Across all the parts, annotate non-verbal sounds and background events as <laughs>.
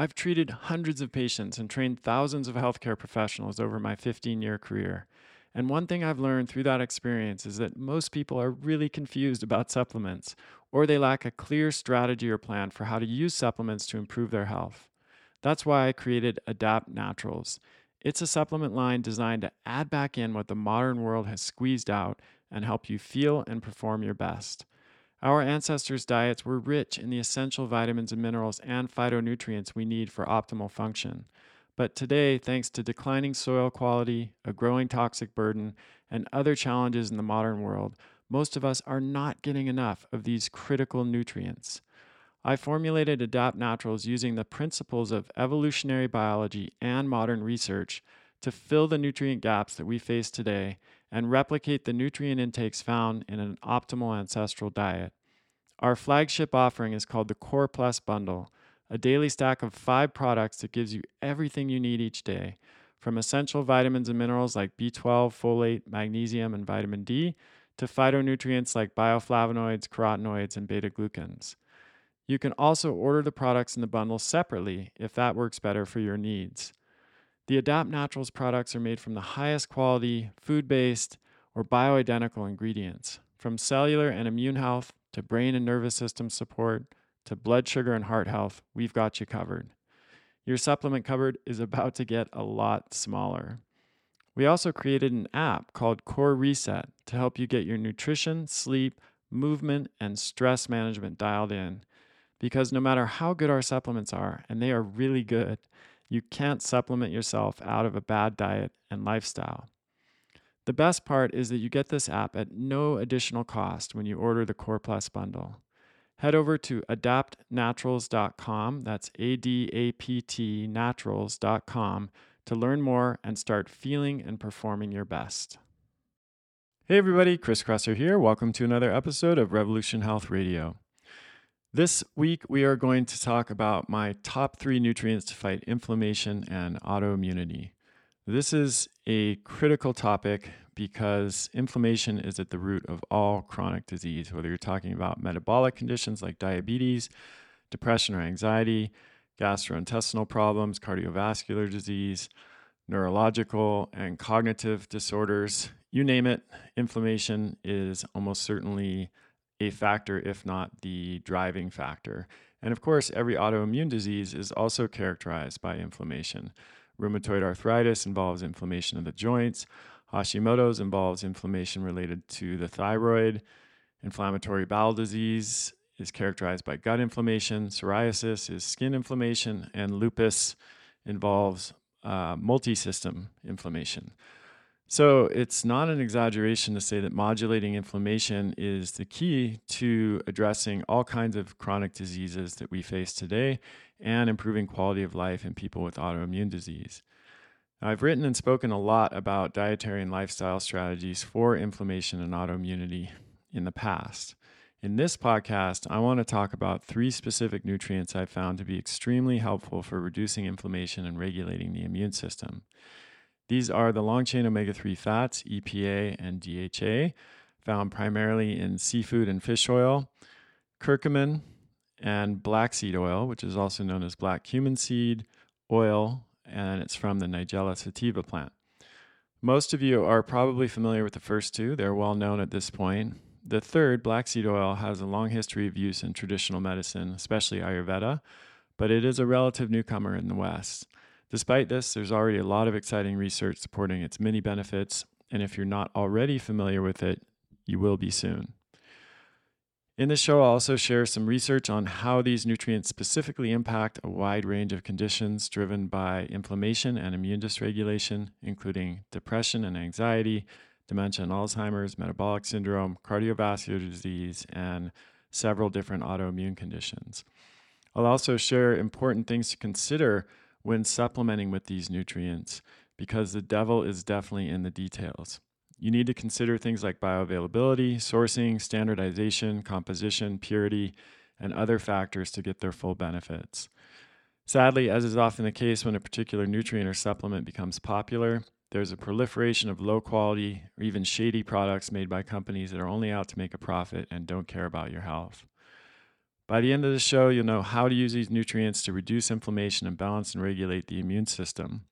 I've treated hundreds of patients and trained thousands of healthcare professionals over my 15 year career. And one thing I've learned through that experience is that most people are really confused about supplements, or they lack a clear strategy or plan for how to use supplements to improve their health. That's why I created Adapt Naturals. It's a supplement line designed to add back in what the modern world has squeezed out and help you feel and perform your best. Our ancestors' diets were rich in the essential vitamins and minerals and phytonutrients we need for optimal function. But today, thanks to declining soil quality, a growing toxic burden, and other challenges in the modern world, most of us are not getting enough of these critical nutrients. I formulated Adapt Naturals using the principles of evolutionary biology and modern research to fill the nutrient gaps that we face today and replicate the nutrient intakes found in an optimal ancestral diet. Our flagship offering is called the Core Plus Bundle, a daily stack of five products that gives you everything you need each day, from essential vitamins and minerals like B12, folate, magnesium, and vitamin D, to phytonutrients like bioflavonoids, carotenoids, and beta glucans. You can also order the products in the bundle separately if that works better for your needs. The Adapt Naturals products are made from the highest quality, food based, or bioidentical ingredients. From cellular and immune health to brain and nervous system support to blood sugar and heart health, we've got you covered. Your supplement cupboard is about to get a lot smaller. We also created an app called Core Reset to help you get your nutrition, sleep, movement, and stress management dialed in. Because no matter how good our supplements are, and they are really good, you can't supplement yourself out of a bad diet and lifestyle. The best part is that you get this app at no additional cost when you order the Core Plus bundle. Head over to adaptnaturals.com, that's A D A P T naturals.com, to learn more and start feeling and performing your best. Hey everybody, Chris Kresser here. Welcome to another episode of Revolution Health Radio. This week, we are going to talk about my top three nutrients to fight inflammation and autoimmunity. This is a critical topic because inflammation is at the root of all chronic disease, whether you're talking about metabolic conditions like diabetes, depression or anxiety, gastrointestinal problems, cardiovascular disease, neurological and cognitive disorders, you name it, inflammation is almost certainly a factor, if not the driving factor. And of course, every autoimmune disease is also characterized by inflammation. Rheumatoid arthritis involves inflammation of the joints. Hashimoto's involves inflammation related to the thyroid. Inflammatory bowel disease is characterized by gut inflammation. Psoriasis is skin inflammation. And lupus involves uh, multi system inflammation. So it's not an exaggeration to say that modulating inflammation is the key to addressing all kinds of chronic diseases that we face today and improving quality of life in people with autoimmune disease. I've written and spoken a lot about dietary and lifestyle strategies for inflammation and autoimmunity in the past. In this podcast, I want to talk about three specific nutrients I've found to be extremely helpful for reducing inflammation and regulating the immune system. These are the long chain omega 3 fats, EPA and DHA, found primarily in seafood and fish oil, curcumin, and black seed oil, which is also known as black cumin seed oil, and it's from the Nigella sativa plant. Most of you are probably familiar with the first two, they're well known at this point. The third, black seed oil, has a long history of use in traditional medicine, especially Ayurveda, but it is a relative newcomer in the West. Despite this, there's already a lot of exciting research supporting its many benefits, and if you're not already familiar with it, you will be soon. In this show, I'll also share some research on how these nutrients specifically impact a wide range of conditions driven by inflammation and immune dysregulation, including depression and anxiety, dementia and Alzheimer's, metabolic syndrome, cardiovascular disease, and several different autoimmune conditions. I'll also share important things to consider when supplementing with these nutrients because the devil is definitely in the details. You need to consider things like bioavailability, sourcing, standardization, composition, purity, and other factors to get their full benefits. Sadly, as is often the case when a particular nutrient or supplement becomes popular, there's a proliferation of low quality or even shady products made by companies that are only out to make a profit and don't care about your health. By the end of the show, you'll know how to use these nutrients to reduce inflammation and balance and regulate the immune system.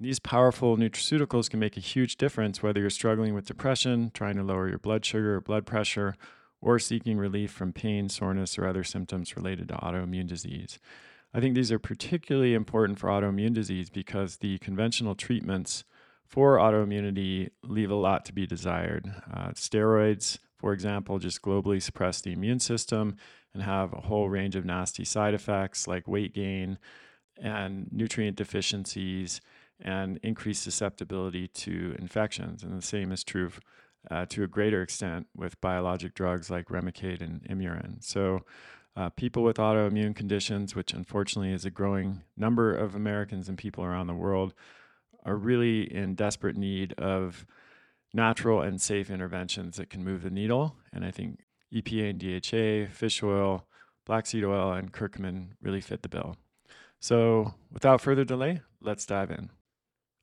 These powerful nutraceuticals can make a huge difference whether you're struggling with depression, trying to lower your blood sugar or blood pressure, or seeking relief from pain, soreness, or other symptoms related to autoimmune disease. I think these are particularly important for autoimmune disease because the conventional treatments for autoimmunity leave a lot to be desired. Uh, steroids, for example, just globally suppress the immune system and have a whole range of nasty side effects like weight gain and nutrient deficiencies and increased susceptibility to infections. And the same is true uh, to a greater extent with biologic drugs like Remicade and Imuran. So, uh, people with autoimmune conditions, which unfortunately is a growing number of Americans and people around the world, are really in desperate need of natural and safe interventions that can move the needle. And I think EPA and DHA, fish oil, black seed oil, and curcumin really fit the bill. So, without further delay, let's dive in.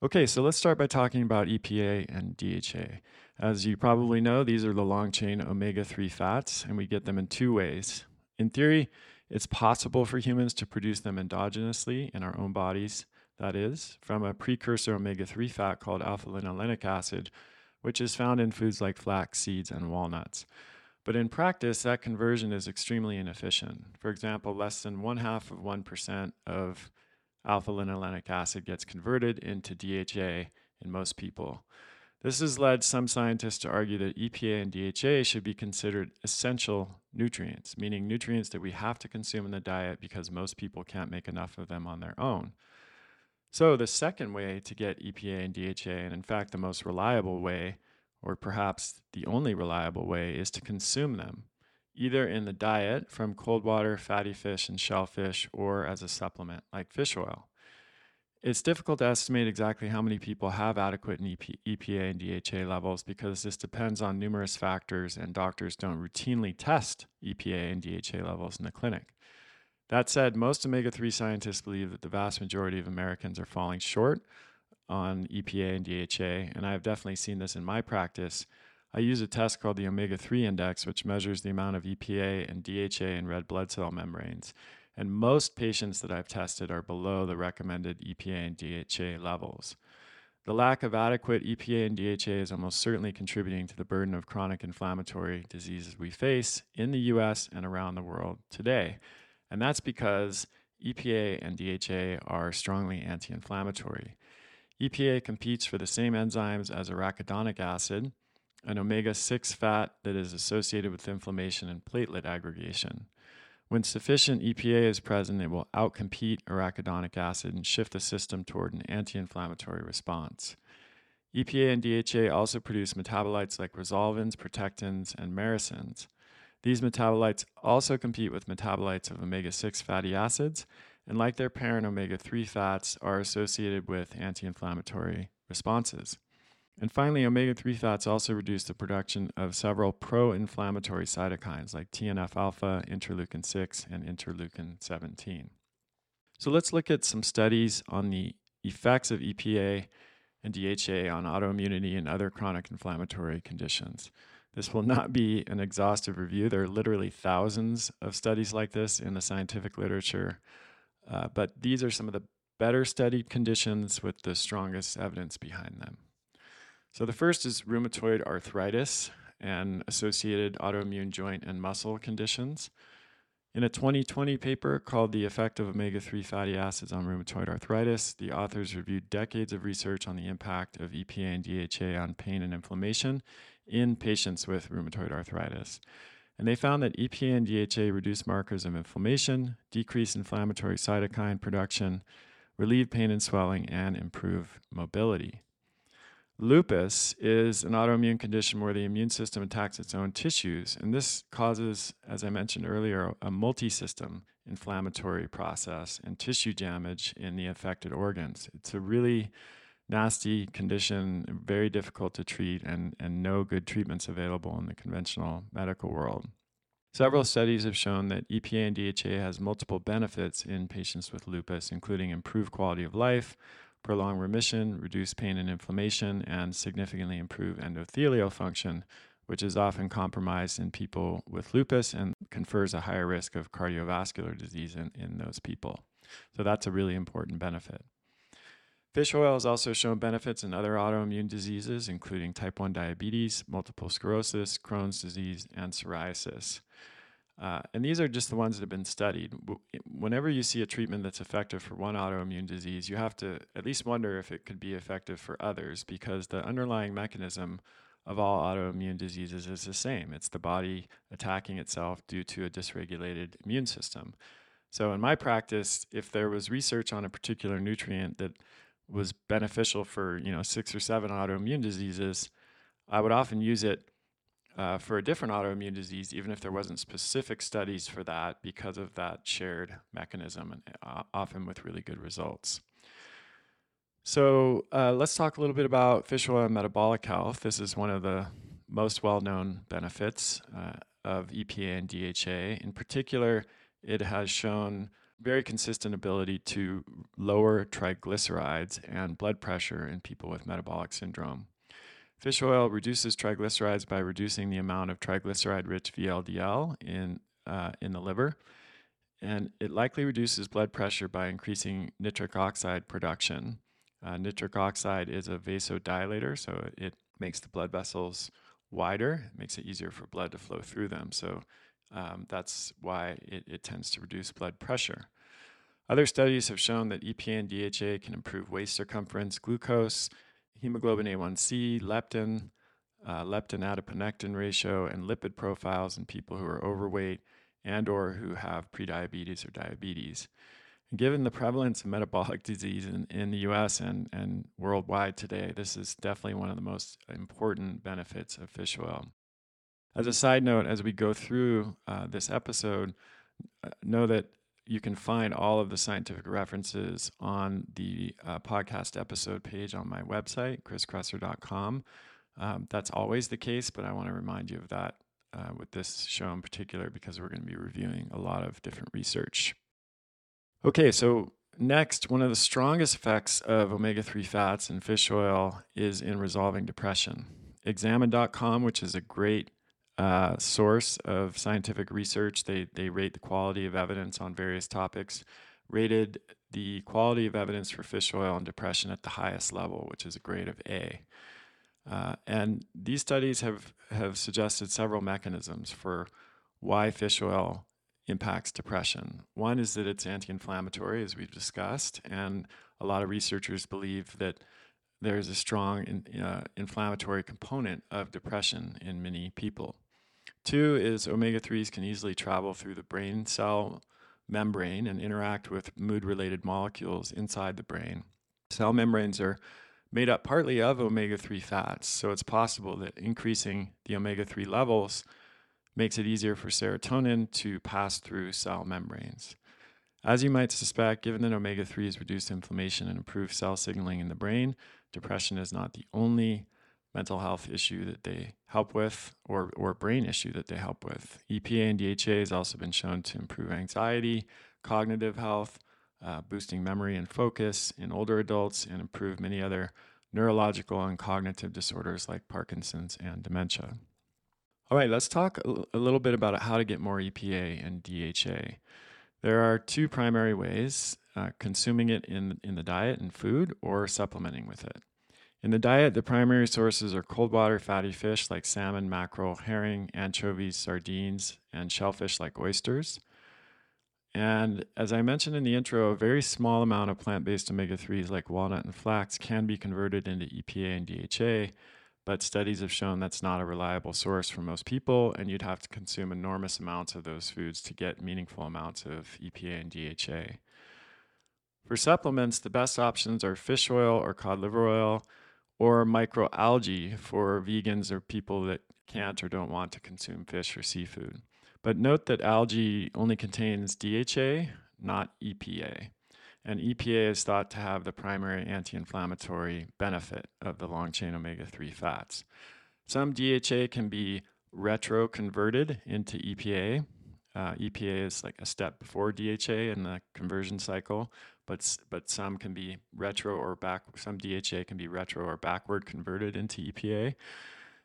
Okay, so let's start by talking about EPA and DHA. As you probably know, these are the long chain omega 3 fats, and we get them in two ways. In theory, it's possible for humans to produce them endogenously in our own bodies, that is, from a precursor omega 3 fat called alpha linolenic acid, which is found in foods like flax seeds and walnuts. But in practice, that conversion is extremely inefficient. For example, less than one half of 1% of alpha linolenic acid gets converted into DHA in most people. This has led some scientists to argue that EPA and DHA should be considered essential nutrients, meaning nutrients that we have to consume in the diet because most people can't make enough of them on their own. So, the second way to get EPA and DHA, and in fact the most reliable way, or perhaps the only reliable way, is to consume them either in the diet from cold water, fatty fish, and shellfish, or as a supplement like fish oil. It's difficult to estimate exactly how many people have adequate EPA and DHA levels because this depends on numerous factors, and doctors don't routinely test EPA and DHA levels in the clinic. That said, most omega 3 scientists believe that the vast majority of Americans are falling short on EPA and DHA, and I have definitely seen this in my practice I use a test called the omega 3 index, which measures the amount of EPA and DHA in red blood cell membranes. And most patients that I've tested are below the recommended EPA and DHA levels. The lack of adequate EPA and DHA is almost certainly contributing to the burden of chronic inflammatory diseases we face in the US and around the world today. And that's because EPA and DHA are strongly anti inflammatory. EPA competes for the same enzymes as arachidonic acid, an omega 6 fat that is associated with inflammation and platelet aggregation. When sufficient EPA is present, it will outcompete arachidonic acid and shift the system toward an anti inflammatory response. EPA and DHA also produce metabolites like resolvins, protectins, and maresins. These metabolites also compete with metabolites of omega 6 fatty acids, and like their parent omega 3 fats, are associated with anti inflammatory responses. And finally, omega 3 fats also reduce the production of several pro inflammatory cytokines like TNF alpha, interleukin 6, and interleukin 17. So let's look at some studies on the effects of EPA and DHA on autoimmunity and other chronic inflammatory conditions. This will not be an exhaustive review. There are literally thousands of studies like this in the scientific literature, uh, but these are some of the better studied conditions with the strongest evidence behind them. So the first is rheumatoid arthritis and associated autoimmune joint and muscle conditions. In a 2020 paper called The Effect of Omega 3 Fatty Acids on Rheumatoid Arthritis, the authors reviewed decades of research on the impact of EPA and DHA on pain and inflammation in patients with rheumatoid arthritis. And they found that EPA and DHA reduce markers of inflammation, decrease inflammatory cytokine production, relieve pain and swelling, and improve mobility. Lupus is an autoimmune condition where the immune system attacks its own tissues, and this causes, as I mentioned earlier, a multi system inflammatory process and tissue damage in the affected organs. It's a really nasty condition, very difficult to treat, and, and no good treatments available in the conventional medical world. Several studies have shown that EPA and DHA has multiple benefits in patients with lupus, including improved quality of life, prolonged remission, reduce pain and inflammation, and significantly improve endothelial function, which is often compromised in people with lupus and confers a higher risk of cardiovascular disease in, in those people. So that's a really important benefit. Fish oil has also shown benefits in other autoimmune diseases, including type 1 diabetes, multiple sclerosis, Crohn's disease, and psoriasis. Uh, and these are just the ones that have been studied. Whenever you see a treatment that's effective for one autoimmune disease, you have to at least wonder if it could be effective for others because the underlying mechanism of all autoimmune diseases is the same. It's the body attacking itself due to a dysregulated immune system. So, in my practice, if there was research on a particular nutrient that was beneficial for you know six or seven autoimmune diseases, I would often use it uh, for a different autoimmune disease, even if there wasn't specific studies for that, because of that shared mechanism, and uh, often with really good results. So uh, let's talk a little bit about fish oil and metabolic health. This is one of the most well-known benefits uh, of EPA and DHA. In particular, it has shown very consistent ability to lower triglycerides and blood pressure in people with metabolic syndrome. Fish oil reduces triglycerides by reducing the amount of triglyceride-rich VLDL in, uh, in the liver, and it likely reduces blood pressure by increasing nitric oxide production. Uh, nitric oxide is a vasodilator, so it makes the blood vessels wider, it makes it easier for blood to flow through them. So um, that's why it, it tends to reduce blood pressure. Other studies have shown that EPA and DHA can improve waist circumference, glucose, hemoglobin A1C, leptin, uh, leptin adiponectin ratio, and lipid profiles in people who are overweight and or who have prediabetes or diabetes. And given the prevalence of metabolic <laughs> disease in, in the US and, and worldwide today, this is definitely one of the most important benefits of fish oil. As a side note, as we go through uh, this episode, uh, know that you can find all of the scientific references on the uh, podcast episode page on my website, chriskresser.com. Um, that's always the case, but I want to remind you of that uh, with this show in particular because we're going to be reviewing a lot of different research. Okay, so next, one of the strongest effects of omega 3 fats in fish oil is in resolving depression. Examine.com, which is a great uh, source of scientific research. They, they rate the quality of evidence on various topics, rated the quality of evidence for fish oil and depression at the highest level, which is a grade of A. Uh, and these studies have, have suggested several mechanisms for why fish oil impacts depression. One is that it's anti inflammatory, as we've discussed, and a lot of researchers believe that there's a strong in, uh, inflammatory component of depression in many people. Two is omega 3s can easily travel through the brain cell membrane and interact with mood related molecules inside the brain. Cell membranes are made up partly of omega 3 fats, so it's possible that increasing the omega 3 levels makes it easier for serotonin to pass through cell membranes. As you might suspect, given that omega 3s reduce inflammation and improve cell signaling in the brain, depression is not the only mental health issue that they help with or, or brain issue that they help with. EPA and DHA has also been shown to improve anxiety, cognitive health, uh, boosting memory and focus in older adults, and improve many other neurological and cognitive disorders like Parkinson's and dementia. All right, let's talk a little bit about how to get more EPA and DHA. There are two primary ways uh, consuming it in, in the diet and food or supplementing with it. In the diet, the primary sources are cold water fatty fish like salmon, mackerel, herring, anchovies, sardines, and shellfish like oysters. And as I mentioned in the intro, a very small amount of plant based omega 3s like walnut and flax can be converted into EPA and DHA, but studies have shown that's not a reliable source for most people, and you'd have to consume enormous amounts of those foods to get meaningful amounts of EPA and DHA. For supplements, the best options are fish oil or cod liver oil or microalgae for vegans or people that can't or don't want to consume fish or seafood. But note that algae only contains DHA, not EPA. And EPA is thought to have the primary anti inflammatory benefit of the long chain omega 3 fats. Some DHA can be retro converted into EPA. Uh, EPA is like a step before DHA in the conversion cycle, but but some can be retro or back. Some DHA can be retro or backward converted into EPA.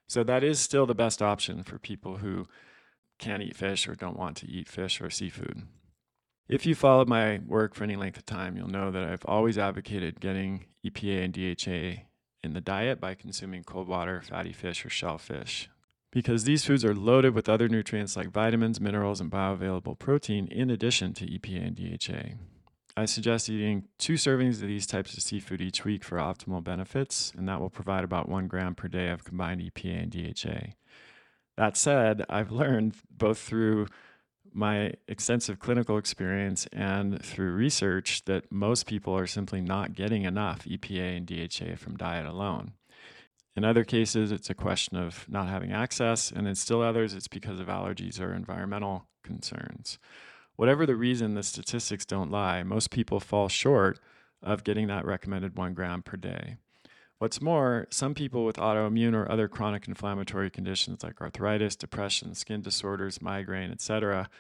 So that is still the best option for people who can't eat fish or don't want to eat fish or seafood. If you followed my work for any length of time, you'll know that I've always advocated getting EPA and DHA in the diet by consuming cold water, fatty fish, or shellfish. Because these foods are loaded with other nutrients like vitamins, minerals, and bioavailable protein in addition to EPA and DHA. I suggest eating two servings of these types of seafood each week for optimal benefits, and that will provide about one gram per day of combined EPA and DHA. That said, I've learned both through my extensive clinical experience and through research that most people are simply not getting enough EPA and DHA from diet alone. In other cases, it's a question of not having access, and in still others, it's because of allergies or environmental concerns. Whatever the reason, the statistics don't lie. Most people fall short of getting that recommended one gram per day. What's more, some people with autoimmune or other chronic inflammatory conditions like arthritis, depression, skin disorders, migraine, etc.,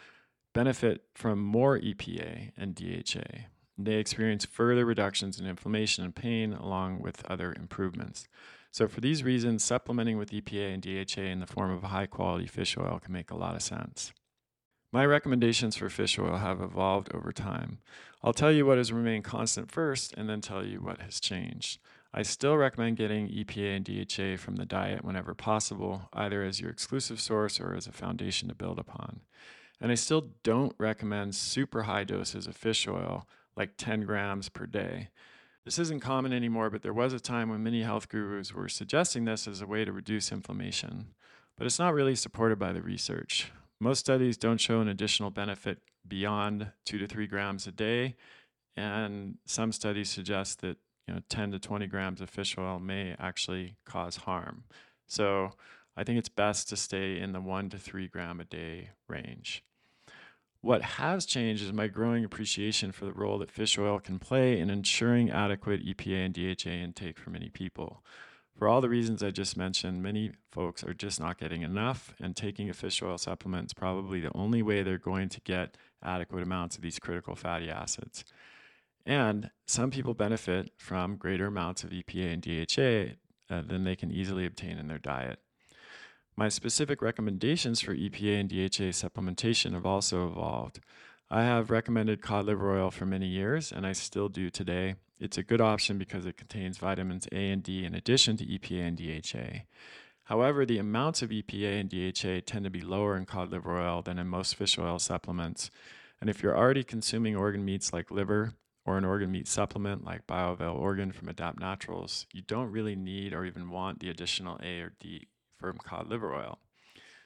benefit from more EPA and DHA. They experience further reductions in inflammation and pain along with other improvements. So for these reasons, supplementing with EPA and DHA in the form of high quality fish oil can make a lot of sense. My recommendations for fish oil have evolved over time. I'll tell you what has remained constant first and then tell you what has changed. I still recommend getting EPA and DHA from the diet whenever possible, either as your exclusive source or as a foundation to build upon. And I still don't recommend super high doses of fish oil, like 10 grams per day. This isn't common anymore, but there was a time when many health gurus were suggesting this as a way to reduce inflammation. But it's not really supported by the research. Most studies don't show an additional benefit beyond two to three grams a day, and some studies suggest that you know 10 to 20 grams of fish oil may actually cause harm. So I think it's best to stay in the one to three gram a day range. What has changed is my growing appreciation for the role that fish oil can play in ensuring adequate EPA and DHA intake for many people. For all the reasons I just mentioned, many folks are just not getting enough, and taking a fish oil supplement is probably the only way they're going to get adequate amounts of these critical fatty acids. And some people benefit from greater amounts of EPA and DHA uh, than they can easily obtain in their diet. My specific recommendations for EPA and DHA supplementation have also evolved. I have recommended cod liver oil for many years, and I still do today. It's a good option because it contains vitamins A and D in addition to EPA and DHA. However, the amounts of EPA and DHA tend to be lower in cod liver oil than in most fish oil supplements. And if you're already consuming organ meats like liver, or an organ meat supplement like BioAvail Organ from Adapt Naturals, you don't really need or even want the additional A or D from cod liver oil.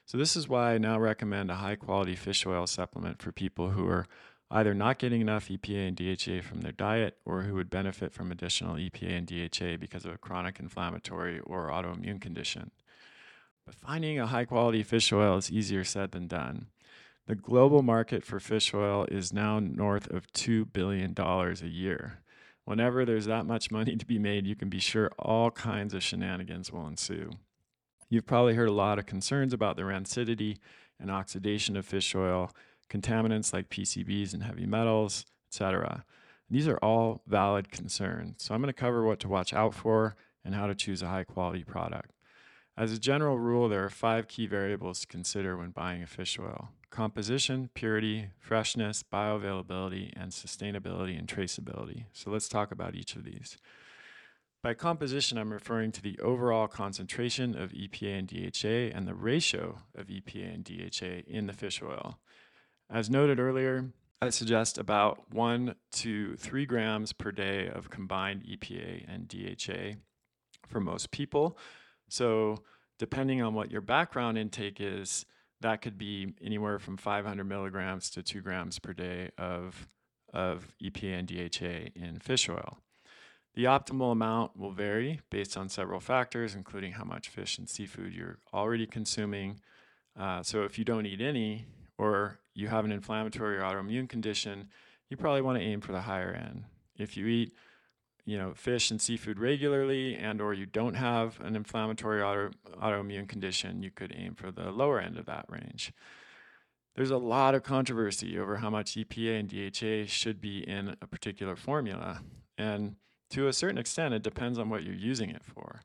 So this is why I now recommend a high quality fish oil supplement for people who are either not getting enough EPA and DHA from their diet or who would benefit from additional EPA and DHA because of a chronic inflammatory or autoimmune condition. But finding a high quality fish oil is easier said than done. The global market for fish oil is now north of $2 billion a year. Whenever there's that much money to be made, you can be sure all kinds of shenanigans will ensue. You've probably heard a lot of concerns about the rancidity and oxidation of fish oil, contaminants like PCBs and heavy metals, etc. These are all valid concerns. So I'm going to cover what to watch out for and how to choose a high quality product. As a general rule, there are five key variables to consider when buying a fish oil composition, purity, freshness, bioavailability, and sustainability and traceability. So let's talk about each of these. By composition, I'm referring to the overall concentration of EPA and DHA and the ratio of EPA and DHA in the fish oil. As noted earlier, I suggest about one to three grams per day of combined EPA and DHA for most people. So, depending on what your background intake is, that could be anywhere from 500 milligrams to two grams per day of, of EPA and DHA in fish oil. The optimal amount will vary based on several factors, including how much fish and seafood you're already consuming. Uh, so, if you don't eat any, or you have an inflammatory or autoimmune condition, you probably want to aim for the higher end. If you eat you know, fish and seafood regularly and or you don't have an inflammatory auto, autoimmune condition, you could aim for the lower end of that range. There's a lot of controversy over how much EPA and DHA should be in a particular formula. And to a certain extent, it depends on what you're using it for.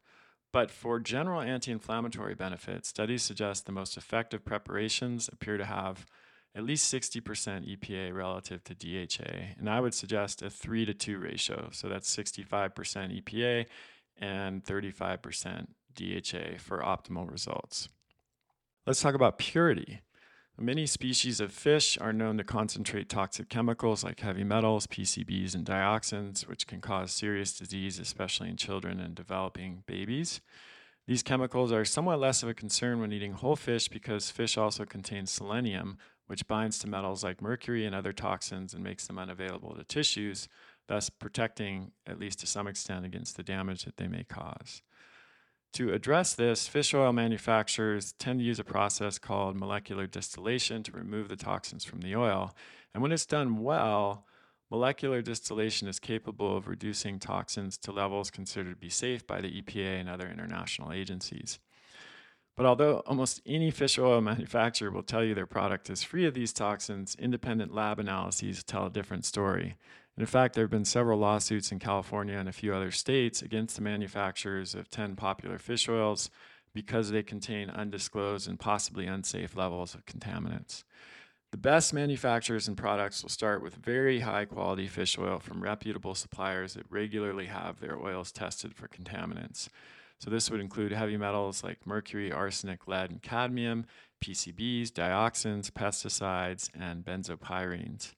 But for general anti inflammatory benefits, studies suggest the most effective preparations appear to have at least 60% EPA relative to DHA. And I would suggest a 3 to 2 ratio. So that's 65% EPA and 35% DHA for optimal results. Let's talk about purity. Many species of fish are known to concentrate toxic chemicals like heavy metals, PCBs, and dioxins, which can cause serious disease, especially in children and developing babies. These chemicals are somewhat less of a concern when eating whole fish because fish also contain selenium, which binds to metals like mercury and other toxins and makes them unavailable to tissues, thus protecting, at least to some extent, against the damage that they may cause. To address this, fish oil manufacturers tend to use a process called molecular distillation to remove the toxins from the oil. And when it's done well, molecular distillation is capable of reducing toxins to levels considered to be safe by the EPA and other international agencies. But although almost any fish oil manufacturer will tell you their product is free of these toxins, independent lab analyses tell a different story. And in fact, there have been several lawsuits in California and a few other states against the manufacturers of 10 popular fish oils because they contain undisclosed and possibly unsafe levels of contaminants. The best manufacturers and products will start with very high quality fish oil from reputable suppliers that regularly have their oils tested for contaminants. So, this would include heavy metals like mercury, arsenic, lead, and cadmium, PCBs, dioxins, pesticides, and benzopyrenes.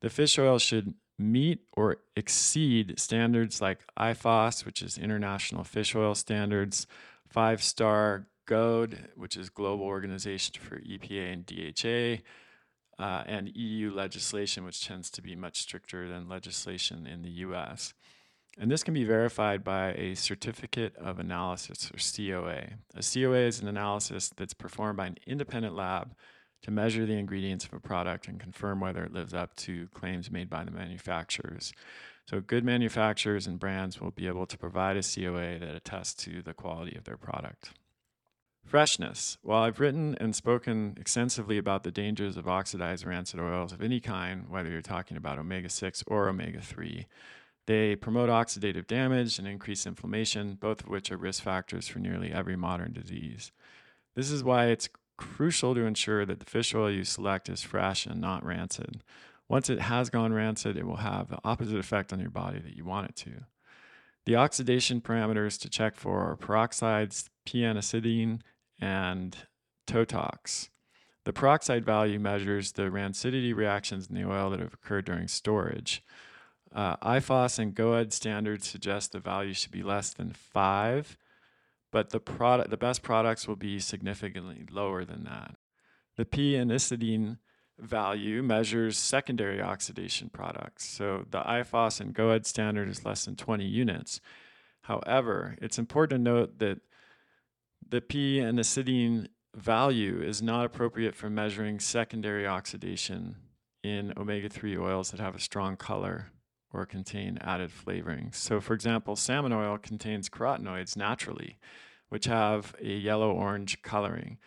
The fish oil should meet or exceed standards like IFOS, which is International Fish Oil Standards, five star GOED, which is Global Organization for EPA and DHA, uh, and EU legislation, which tends to be much stricter than legislation in the US. And this can be verified by a certificate of analysis or COA. A COA is an analysis that's performed by an independent lab to measure the ingredients of a product and confirm whether it lives up to claims made by the manufacturers. So, good manufacturers and brands will be able to provide a COA that attests to the quality of their product. Freshness. While I've written and spoken extensively about the dangers of oxidized rancid oils of any kind, whether you're talking about omega 6 or omega 3, they promote oxidative damage and increase inflammation, both of which are risk factors for nearly every modern disease. This is why it's crucial to ensure that the fish oil you select is fresh and not rancid. Once it has gone rancid, it will have the opposite effect on your body that you want it to. The oxidation parameters to check for are peroxides, P-anisidine, and Totox. The peroxide value measures the rancidity reactions in the oil that have occurred during storage. Uh, IFOS and GOED standards suggest the value should be less than 5 but the product, the best products will be significantly lower than that. The P-anisidine value measures secondary oxidation products. So the IFOS and GOED standard is less than 20 units. However, it's important to note that the P-anisidine value is not appropriate for measuring secondary oxidation in omega-3 oils that have a strong color or contain added flavorings. So, for example, salmon oil contains carotenoids naturally, which have a yellow orange coloring.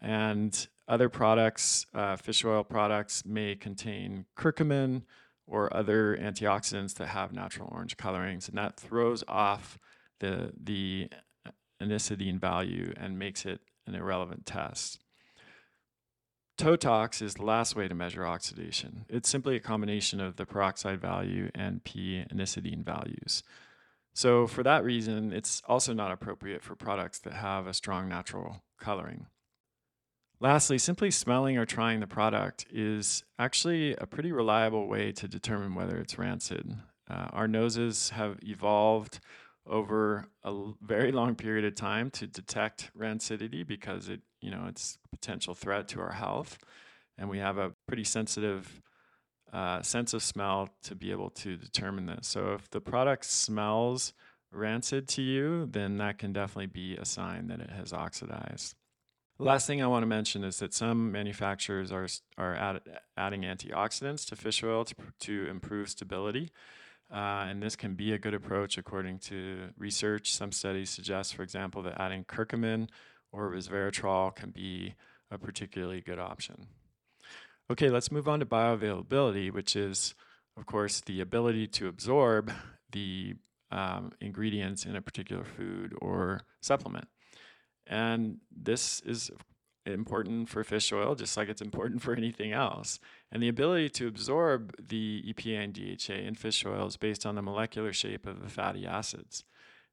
And other products, uh, fish oil products, may contain curcumin or other antioxidants that have natural orange colorings, and that throws off the, the anisidine value and makes it an irrelevant test. Totox is the last way to measure oxidation. It's simply a combination of the peroxide value and P-anisidine values. So, for that reason, it's also not appropriate for products that have a strong natural coloring. Lastly, simply smelling or trying the product is actually a pretty reliable way to determine whether it's rancid. Uh, our noses have evolved over a very long period of time to detect rancidity because it, you know, it's a potential threat to our health, and we have a pretty sensitive uh, sense of smell to be able to determine this. So if the product smells rancid to you, then that can definitely be a sign that it has oxidized. Last thing I want to mention is that some manufacturers are, are add, adding antioxidants to fish oil to, to improve stability. Uh, and this can be a good approach according to research. Some studies suggest, for example, that adding curcumin or resveratrol can be a particularly good option. Okay, let's move on to bioavailability, which is, of course, the ability to absorb the um, ingredients in a particular food or supplement. And this is important for fish oil, just like it's important for anything else. And the ability to absorb the EPA and DHA in fish oil is based on the molecular shape of the fatty acids.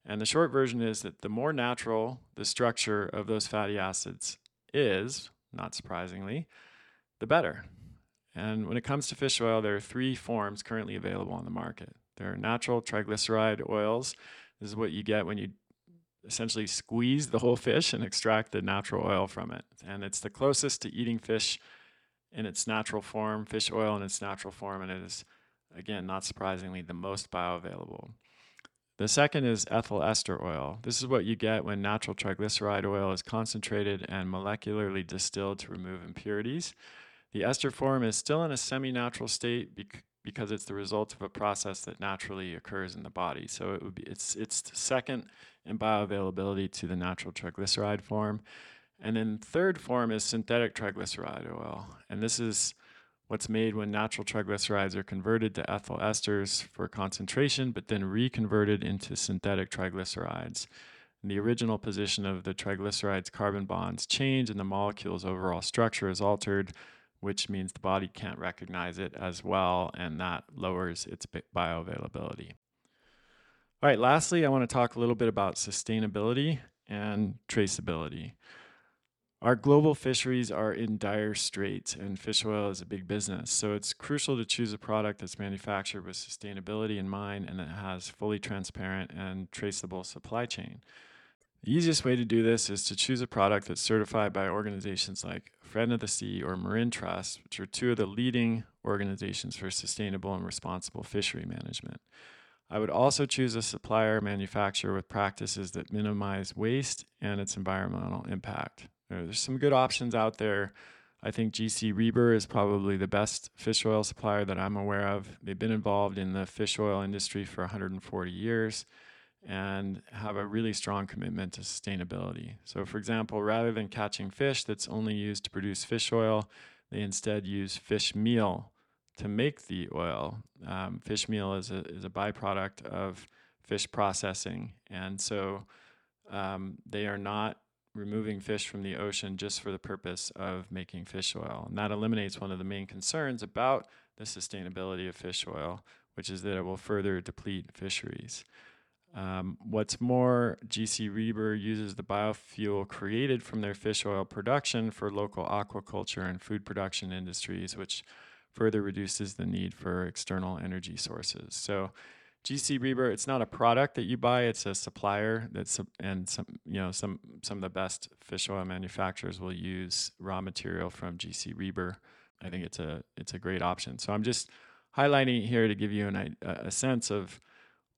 And the short version is that the more natural the structure of those fatty acids is, not surprisingly, the better. And when it comes to fish oil, there are three forms currently available on the market. There are natural triglyceride oils. This is what you get when you essentially squeeze the whole fish and extract the natural oil from it. And it's the closest to eating fish in its natural form, fish oil in its natural form, and it is, again, not surprisingly, the most bioavailable. The second is ethyl ester oil. This is what you get when natural triglyceride oil is concentrated and molecularly distilled to remove impurities. The ester form is still in a semi natural state bec- because it's the result of a process that naturally occurs in the body. So it would be it's it's second in bioavailability to the natural triglyceride form. And then third form is synthetic triglyceride oil. And this is what's made when natural triglycerides are converted to ethyl esters for concentration, but then reconverted into synthetic triglycerides. And the original position of the triglycerides carbon bonds change and the molecule's overall structure is altered, which means the body can't recognize it as well, and that lowers its bioavailability. All right, lastly, I want to talk a little bit about sustainability and traceability. Our global fisheries are in dire straits, and fish oil is a big business. So it's crucial to choose a product that's manufactured with sustainability in mind and that has fully transparent and traceable supply chain. The easiest way to do this is to choose a product that's certified by organizations like Friend of the Sea or MarinTrust, which are two of the leading organizations for sustainable and responsible fishery management. I would also choose a supplier manufacturer with practices that minimize waste and its environmental impact. There's some good options out there. I think GC Rieber is probably the best fish oil supplier that I'm aware of. They've been involved in the fish oil industry for 140 years and have a really strong commitment to sustainability. So, for example, rather than catching fish that's only used to produce fish oil, they instead use fish meal to make the oil. Um, fish meal is a, is a byproduct of fish processing. And so um, they are not removing fish from the ocean just for the purpose of making fish oil. And that eliminates one of the main concerns about the sustainability of fish oil, which is that it will further deplete fisheries. Um, what's more, GC Rieber uses the biofuel created from their fish oil production for local aquaculture and food production industries, which further reduces the need for external energy sources. So, GC Rieber, it's not a product that you buy; it's a supplier. That's and some you know some some of the best fish oil manufacturers will use raw material from GC Rieber. I think it's a it's a great option. So I'm just highlighting here to give you an, a sense of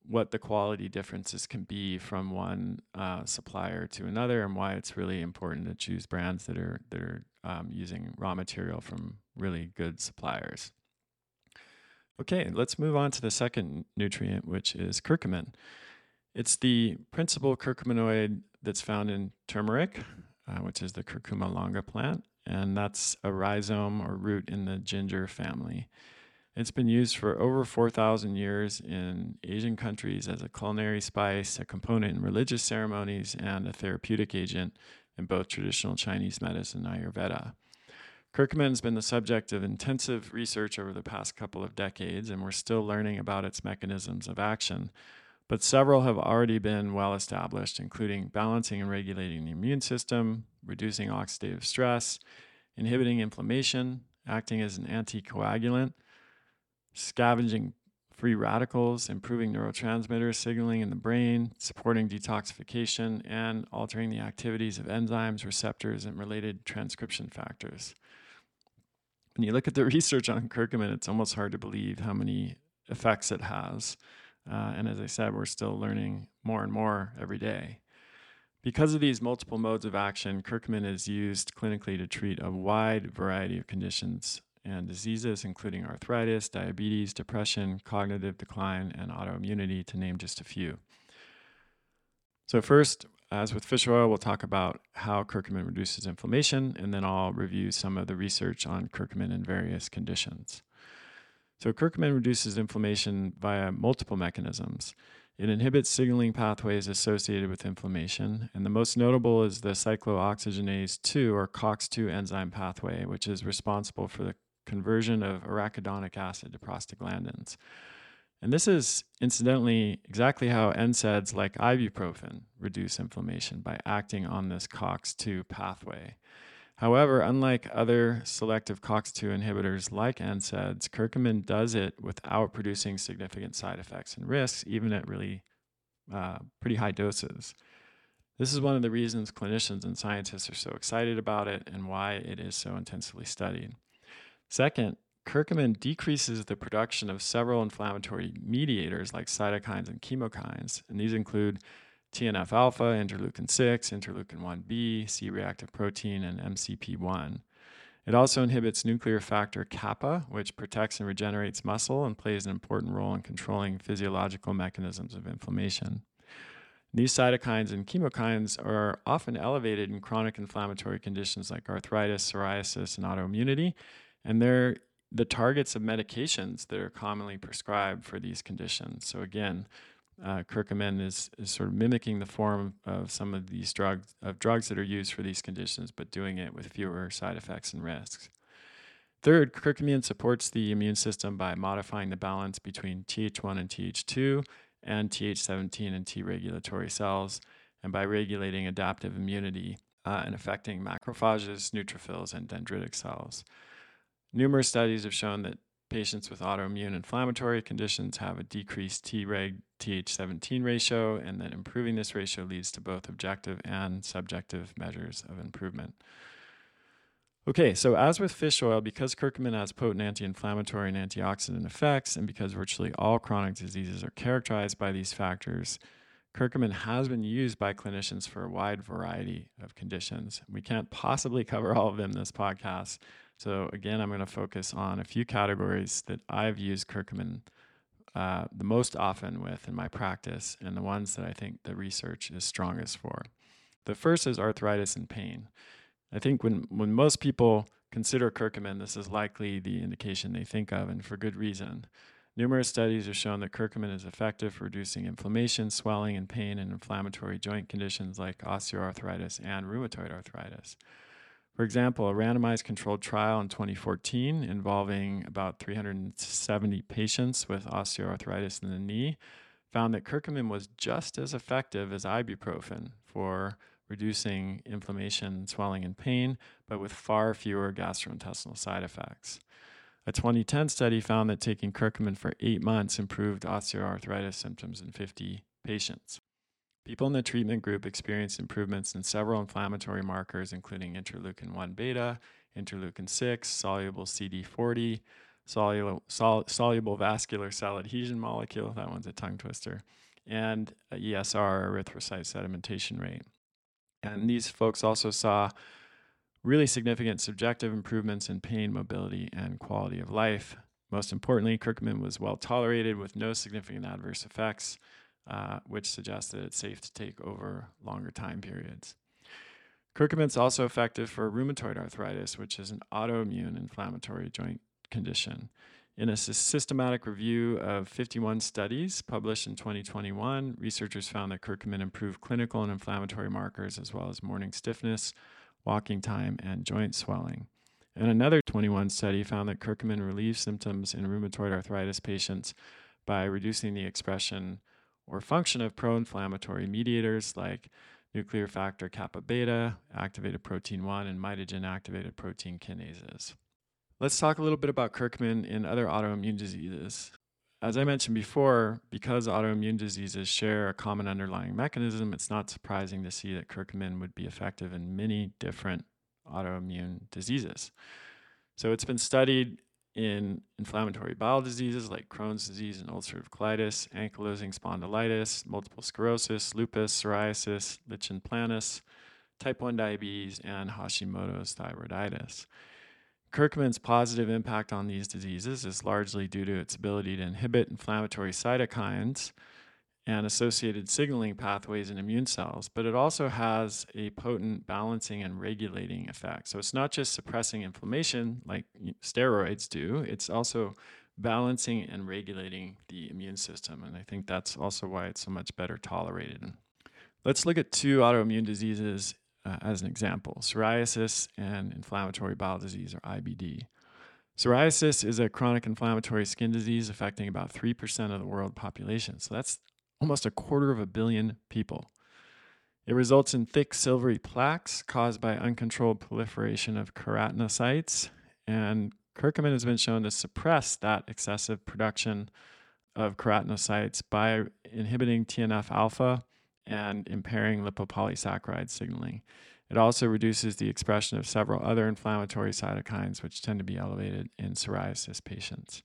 what the quality differences can be from one uh, supplier to another, and why it's really important to choose brands that are that are um, using raw material from really good suppliers. Okay, let's move on to the second nutrient, which is curcumin. It's the principal curcuminoid that's found in turmeric, uh, which is the Curcuma longa plant, and that's a rhizome or root in the ginger family. It's been used for over 4,000 years in Asian countries as a culinary spice, a component in religious ceremonies, and a therapeutic agent in both traditional Chinese medicine and Ayurveda. Curcumin has been the subject of intensive research over the past couple of decades, and we're still learning about its mechanisms of action. But several have already been well established, including balancing and regulating the immune system, reducing oxidative stress, inhibiting inflammation, acting as an anticoagulant, scavenging free radicals, improving neurotransmitter signaling in the brain, supporting detoxification, and altering the activities of enzymes, receptors, and related transcription factors. When you look at the <laughs> research on curcumin, it's almost hard to believe how many effects it has. Uh, and as I said, we're still learning more and more every day. Because of these multiple modes of action, curcumin is used clinically to treat a wide variety of conditions and diseases, including arthritis, diabetes, depression, cognitive decline, and autoimmunity, to name just a few. So, first, as with fish oil, we'll talk about how curcumin reduces inflammation, and then I'll review some of the research on curcumin in various conditions. So, curcumin reduces inflammation via multiple mechanisms. It inhibits signaling pathways associated with inflammation, and the most notable is the cyclooxygenase 2 or COX2 enzyme pathway, which is responsible for the conversion of arachidonic acid to prostaglandins. And this is incidentally exactly how NSAIDs like ibuprofen reduce inflammation by acting on this COX2 pathway. However, unlike other selective COX2 inhibitors like NSAIDs, curcumin does it without producing significant side effects and risks, even at really uh, pretty high doses. This is one of the reasons clinicians and scientists are so excited about it and why it is so intensively studied. Second, curcumin decreases the production of several inflammatory mediators like cytokines and chemokines, and these include TNF alpha, interleukin 6, interleukin 1b, C reactive protein, and MCP1. It also inhibits nuclear factor kappa, which protects and regenerates muscle and plays an important role in controlling physiological mechanisms of inflammation. These cytokines and chemokines are often elevated in chronic inflammatory conditions like arthritis, psoriasis, and autoimmunity, and they're the targets of medications that are commonly prescribed for these conditions. So again, uh, curcumin is, is sort of mimicking the form of some of these drugs of drugs that are used for these conditions, but doing it with fewer side effects and risks. Third, curcumin supports the immune system by modifying the balance between Th1 and Th2 and Th17 and T regulatory cells, and by regulating adaptive immunity uh, and affecting macrophages, neutrophils, and dendritic cells. Numerous studies have shown that patients with autoimmune inflammatory conditions have a decreased Treg Th17 ratio, and that improving this ratio leads to both objective and subjective measures of improvement. Okay, so as with fish oil, because curcumin has potent anti inflammatory and antioxidant effects, and because virtually all chronic diseases are characterized by these factors, curcumin has been used by clinicians for a wide variety of conditions. We can't possibly <laughs> cover all of them in this podcast, so again, I'm going to focus on a few categories that I've used curcumin uh, the most often with in my practice and the ones that I think the research is strongest for. The first is arthritis and pain. I think when, when most people consider curcumin, this is likely the indication they think of, and for good reason. Numerous studies have shown that curcumin is effective for reducing inflammation, swelling, and pain in inflammatory joint conditions like osteoarthritis and rheumatoid arthritis. For example, a randomized controlled trial in 2014 involving about 370 patients with osteoarthritis in the knee found that curcumin was just as effective as ibuprofen for reducing inflammation, swelling, and pain, but with far fewer gastrointestinal side effects. A 2010 study found that taking curcumin for eight months improved osteoarthritis symptoms in 50 patients. People in the treatment group experienced improvements in several inflammatory markers, including interleukin 1 beta, interleukin 6, soluble CD40, soluble, sol- soluble vascular cell adhesion molecule, that one's a tongue twister, and ESR, erythrocyte sedimentation rate. And these folks also saw really significant subjective improvements in pain, mobility, and quality of life. Most importantly, curcumin was well tolerated with no significant adverse effects uh, which suggests that it's safe to take over longer time periods. Curcumin is also effective for rheumatoid arthritis, which is an autoimmune inflammatory joint condition. In a systematic review of 51 studies published in 2021, researchers found that curcumin improved clinical and inflammatory markers as well as morning stiffness, walking time, and joint swelling. And another 21 study found that curcumin relieves symptoms in rheumatoid arthritis patients by reducing the expression or function of pro inflammatory mediators like nuclear factor kappa beta, activated protein 1, and mitogen activated protein kinases. Let's talk a little bit about curcumin in other autoimmune diseases. As I mentioned before, because autoimmune diseases share a common underlying mechanism, it's not surprising to see that curcumin would be effective in many different autoimmune diseases. So it's been studied in inflammatory bowel diseases like Crohn's disease and ulcerative colitis, ankylosing spondylitis, multiple sclerosis, lupus, psoriasis, lichen planus, type 1 diabetes, and Hashimoto's thyroiditis. Curcumin's positive impact on these diseases is largely due to its ability to inhibit inflammatory cytokines and associated signaling pathways in immune cells, but it also has a potent balancing and regulating effect. So it's not just suppressing inflammation like steroids do, it's also balancing and regulating the immune system. And I think that's also why it's so much better tolerated. Let's look at two autoimmune diseases uh, as an example psoriasis and inflammatory bowel disease, or IBD. Psoriasis is a chronic inflammatory skin disease affecting about 3% of the world population. So that's almost a quarter of a billion people. It results in thick silvery plaques caused by uncontrolled proliferation of keratinocytes, and curcumin has been shown to suppress that excessive production of keratinocytes by inhibiting TNF alpha and impairing lipopolysaccharide signaling. It also reduces the expression of several other inflammatory cytokines, which tend to be elevated in psoriasis patients.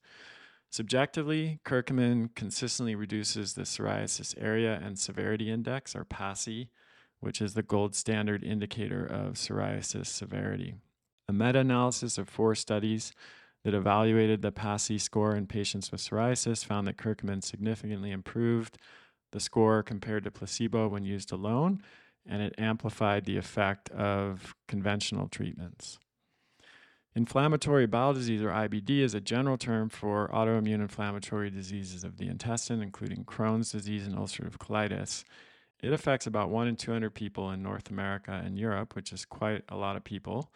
Subjectively, curcumin consistently reduces the psoriasis area and severity index, or PASI, which is the gold standard indicator of psoriasis severity. A meta analysis of four studies that evaluated the PASI score in patients with psoriasis found that curcumin significantly improved the score compared to placebo when used alone and it amplified the effect of conventional treatments. Inflammatory bowel disease, or IBD, is a general term for autoimmune inflammatory diseases of the intestine, including Crohn's disease and ulcerative colitis. It affects about 1 in 200 people in North America and Europe, which is quite a lot of people,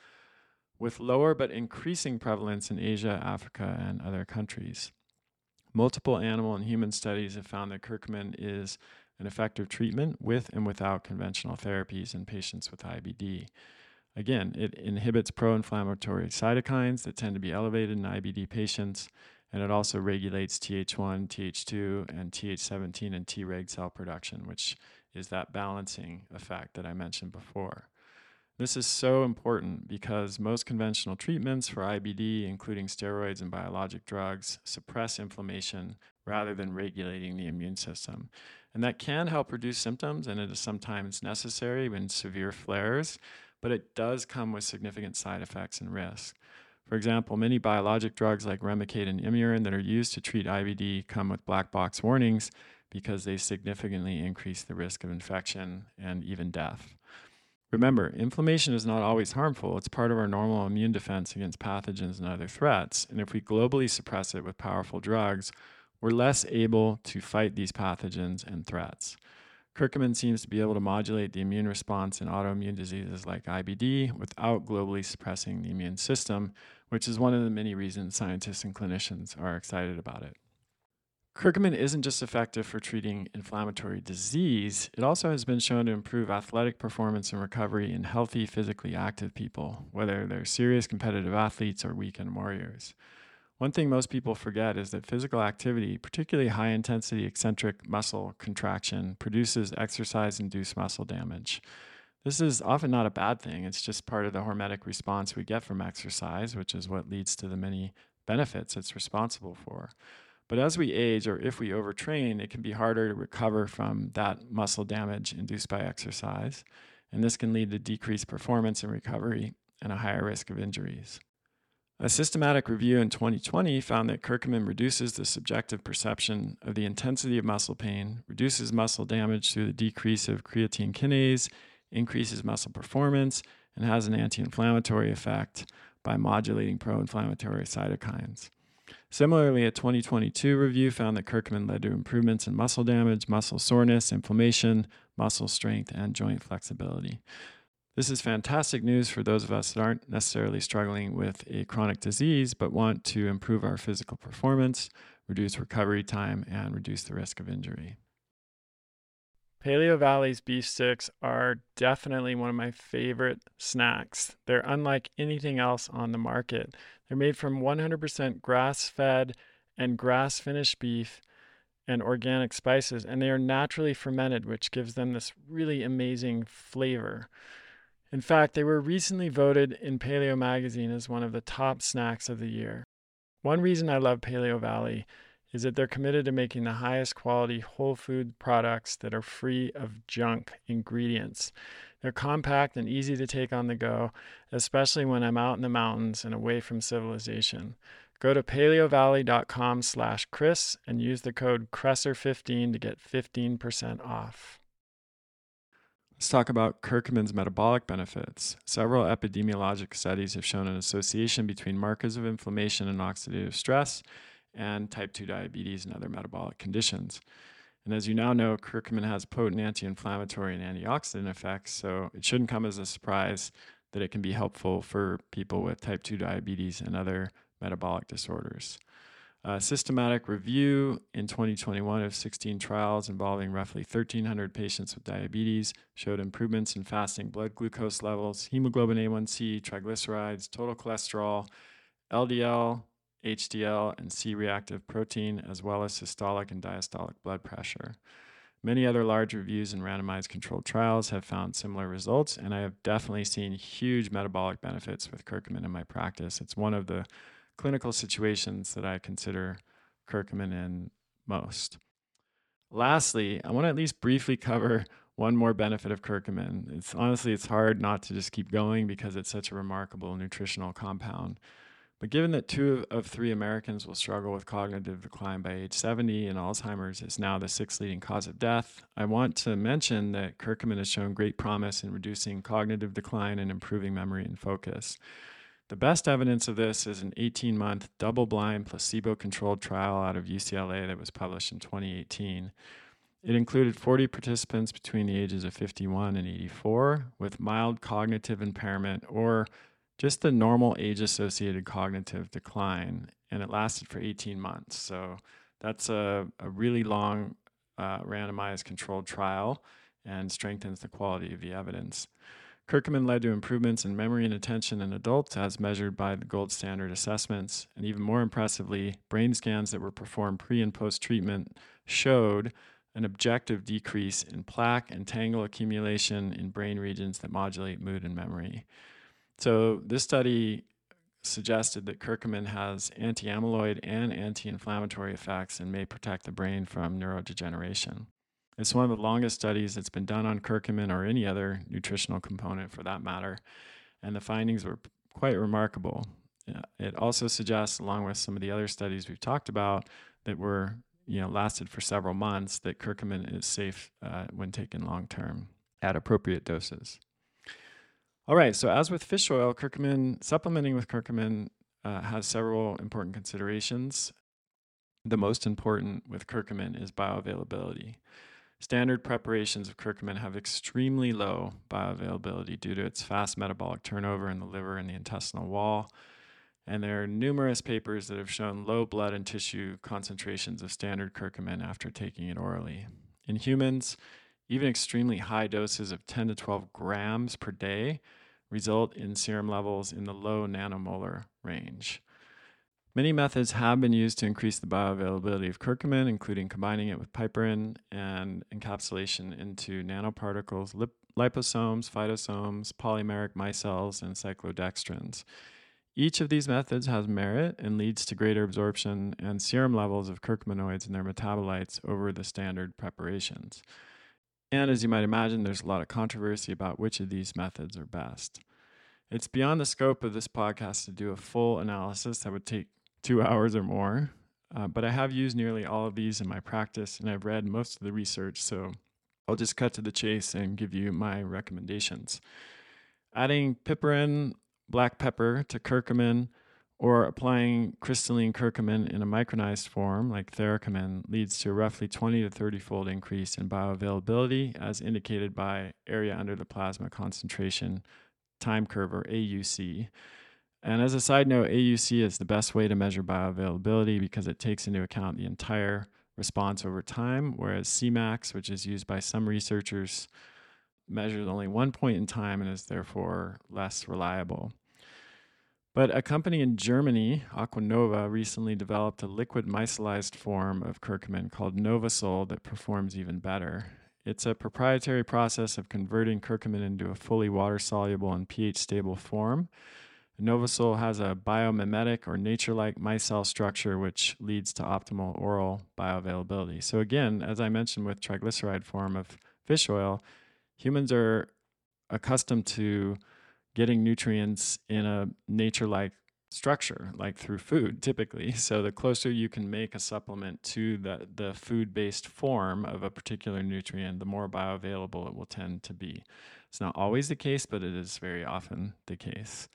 with lower but increasing prevalence in Asia, Africa, and other countries. Multiple animal and human studies have found that curcumin is an effective treatment with and without conventional therapies in patients with IBD. Again, it inhibits pro inflammatory cytokines that tend to be elevated in IBD patients, and it also regulates Th1, Th2, and Th17 and Treg cell production, which is that balancing effect that I mentioned before. This is so important because most conventional treatments for IBD, including steroids and biologic drugs, suppress inflammation rather than regulating the immune system. And that can help reduce symptoms, and it is sometimes necessary in severe flares, but it does come with significant side effects and risks. For example, many biologic drugs like Remicade and Imuran that are used to treat IBD come with black box warnings because they significantly increase the risk of infection and even death. Remember, inflammation is not always harmful. It's part of our normal immune defense against pathogens and other threats. And if we globally suppress it with powerful drugs, we're less able to fight these pathogens and threats. Curcumin seems to be able to modulate the immune response in autoimmune diseases like IBD without globally suppressing the immune system, which is one of the many reasons scientists and clinicians are excited about it. Curcumin isn't just effective for treating inflammatory disease, it also has been shown to improve athletic performance and recovery in healthy, physically active people, whether they're serious competitive athletes or weekend warriors. One thing most people forget is that physical activity, particularly high intensity eccentric muscle contraction, produces exercise induced muscle damage. This is often not a bad thing. It's just part of the hormetic response we get from exercise, which is what leads to the many benefits it's responsible for. But as we age, or if we overtrain, it can be harder to recover from that muscle damage induced by exercise. And this can lead to decreased performance and recovery and a higher risk of injuries. A systematic review in 2020 found that curcumin reduces the subjective perception of the intensity of muscle pain, reduces muscle damage through the decrease of creatine kinase, increases muscle performance, and has an anti inflammatory effect by modulating pro inflammatory cytokines. Similarly, a 2022 review found that curcumin led to improvements in muscle damage, muscle soreness, inflammation, muscle strength, and joint flexibility. This is fantastic news for those of us that aren't necessarily struggling with a chronic disease, but want to improve our physical performance, reduce recovery time, and reduce the risk of injury. Paleo Valley's beef sticks are definitely one of my favorite snacks. They're unlike anything else on the market. They're made from 100% grass fed and grass finished beef and organic spices, and they are naturally fermented, which gives them this really amazing flavor. In fact, they were recently voted in Paleo Magazine as one of the top snacks of the year. One reason I love Paleo Valley is that they're committed to making the highest quality whole food products that are free of junk ingredients. They're compact and easy to take on the go, especially when I'm out in the mountains and away from civilization. Go to paleovalley.com slash Chris and use the code Kresser15 to get 15% off. Let's talk about curcumin's metabolic benefits. Several epidemiologic studies have shown an association between markers of inflammation and oxidative stress, and type 2 diabetes and other metabolic conditions. And as you now know, curcumin has potent anti inflammatory and antioxidant effects, so it shouldn't come as a surprise that it can be helpful for people with type 2 diabetes and other metabolic disorders. A systematic review in 2021 of 16 trials involving roughly 1,300 patients with diabetes showed improvements in fasting blood glucose levels, hemoglobin A1C, triglycerides, total cholesterol, LDL, HDL, and C reactive protein, as well as systolic and diastolic blood pressure. Many other large reviews and randomized controlled trials have found similar results, and I have definitely seen huge metabolic benefits with curcumin in my practice. It's one of the clinical situations that I consider curcumin in most. Lastly, I want to at least briefly cover one more benefit of curcumin. It's honestly it's hard not to just keep going because it's such a remarkable nutritional compound. But given that two of three Americans will struggle with cognitive decline by age 70 and Alzheimer's is now the sixth leading cause of death, I want to mention that curcumin has shown great promise in reducing cognitive decline and improving memory and focus. The best evidence of this is an 18 month double blind placebo controlled trial out of UCLA that was published in 2018. It included 40 participants between the ages of 51 and 84 with mild cognitive impairment or just the normal age associated cognitive decline, and it lasted for 18 months. So that's a, a really long uh, randomized controlled trial and strengthens the quality of the evidence. Curcumin led to improvements in memory and attention in adults as measured by the gold standard assessments. And even more impressively, brain scans that were performed pre and post treatment showed an objective decrease in plaque and tangle accumulation in brain regions that modulate mood and memory. So, this study suggested that curcumin has anti amyloid and anti inflammatory effects and may protect the brain from neurodegeneration. It's one of the longest studies that's been done on curcumin or any other nutritional component for that matter, and the findings were quite remarkable. It also suggests, along with some of the other studies we've talked about, that were you know lasted for several months, that curcumin is safe uh, when taken long term at appropriate doses. All right, so as with fish oil, curcumin supplementing with curcumin uh, has several important considerations. The most important with curcumin is bioavailability. Standard preparations of curcumin have extremely low bioavailability due to its fast metabolic turnover in the liver and the intestinal wall. And there are numerous papers that have shown low blood and tissue concentrations of standard curcumin after taking it orally. In humans, even extremely high doses of 10 to 12 grams per day result in serum levels in the low nanomolar range. Many methods have been used to increase the bioavailability of curcumin, including combining it with piperine and encapsulation into nanoparticles, lip- liposomes, phytosomes, polymeric micelles, and cyclodextrins. Each of these methods has merit and leads to greater absorption and serum levels of curcuminoids and their metabolites over the standard preparations. And as you might imagine, there's a lot of controversy about which of these methods are best. It's beyond the scope of this podcast to do a full analysis that would take two hours or more. Uh, but I have used nearly all of these in my practice and I've read most of the research, so I'll just cut to the chase and give you my recommendations. Adding piperine, black pepper to curcumin, or applying crystalline curcumin in a micronized form like Theracurmin leads to a roughly 20 to 30 fold increase in bioavailability as indicated by area under the plasma concentration time curve or AUC and as a side note, AUC is the best way to measure bioavailability because it takes into account the entire response over time, whereas Cmax, which is used by some researchers, measures only one point in time and is therefore less reliable. But a company in Germany, Aquanova, recently developed a liquid micellized form of curcumin called Novasol that performs even better. It's a proprietary process of converting curcumin into a fully water soluble and pH stable form Novasol has a biomimetic or nature like micelle structure, which leads to optimal oral bioavailability. So, again, as I mentioned with triglyceride form of fish oil, humans are accustomed to getting nutrients in a nature like structure, like through food typically. <laughs> So, the closer you can make a supplement to the, the food based form of a particular nutrient, the more bioavailable it will tend to be. It's not always the case, but it is very often the case.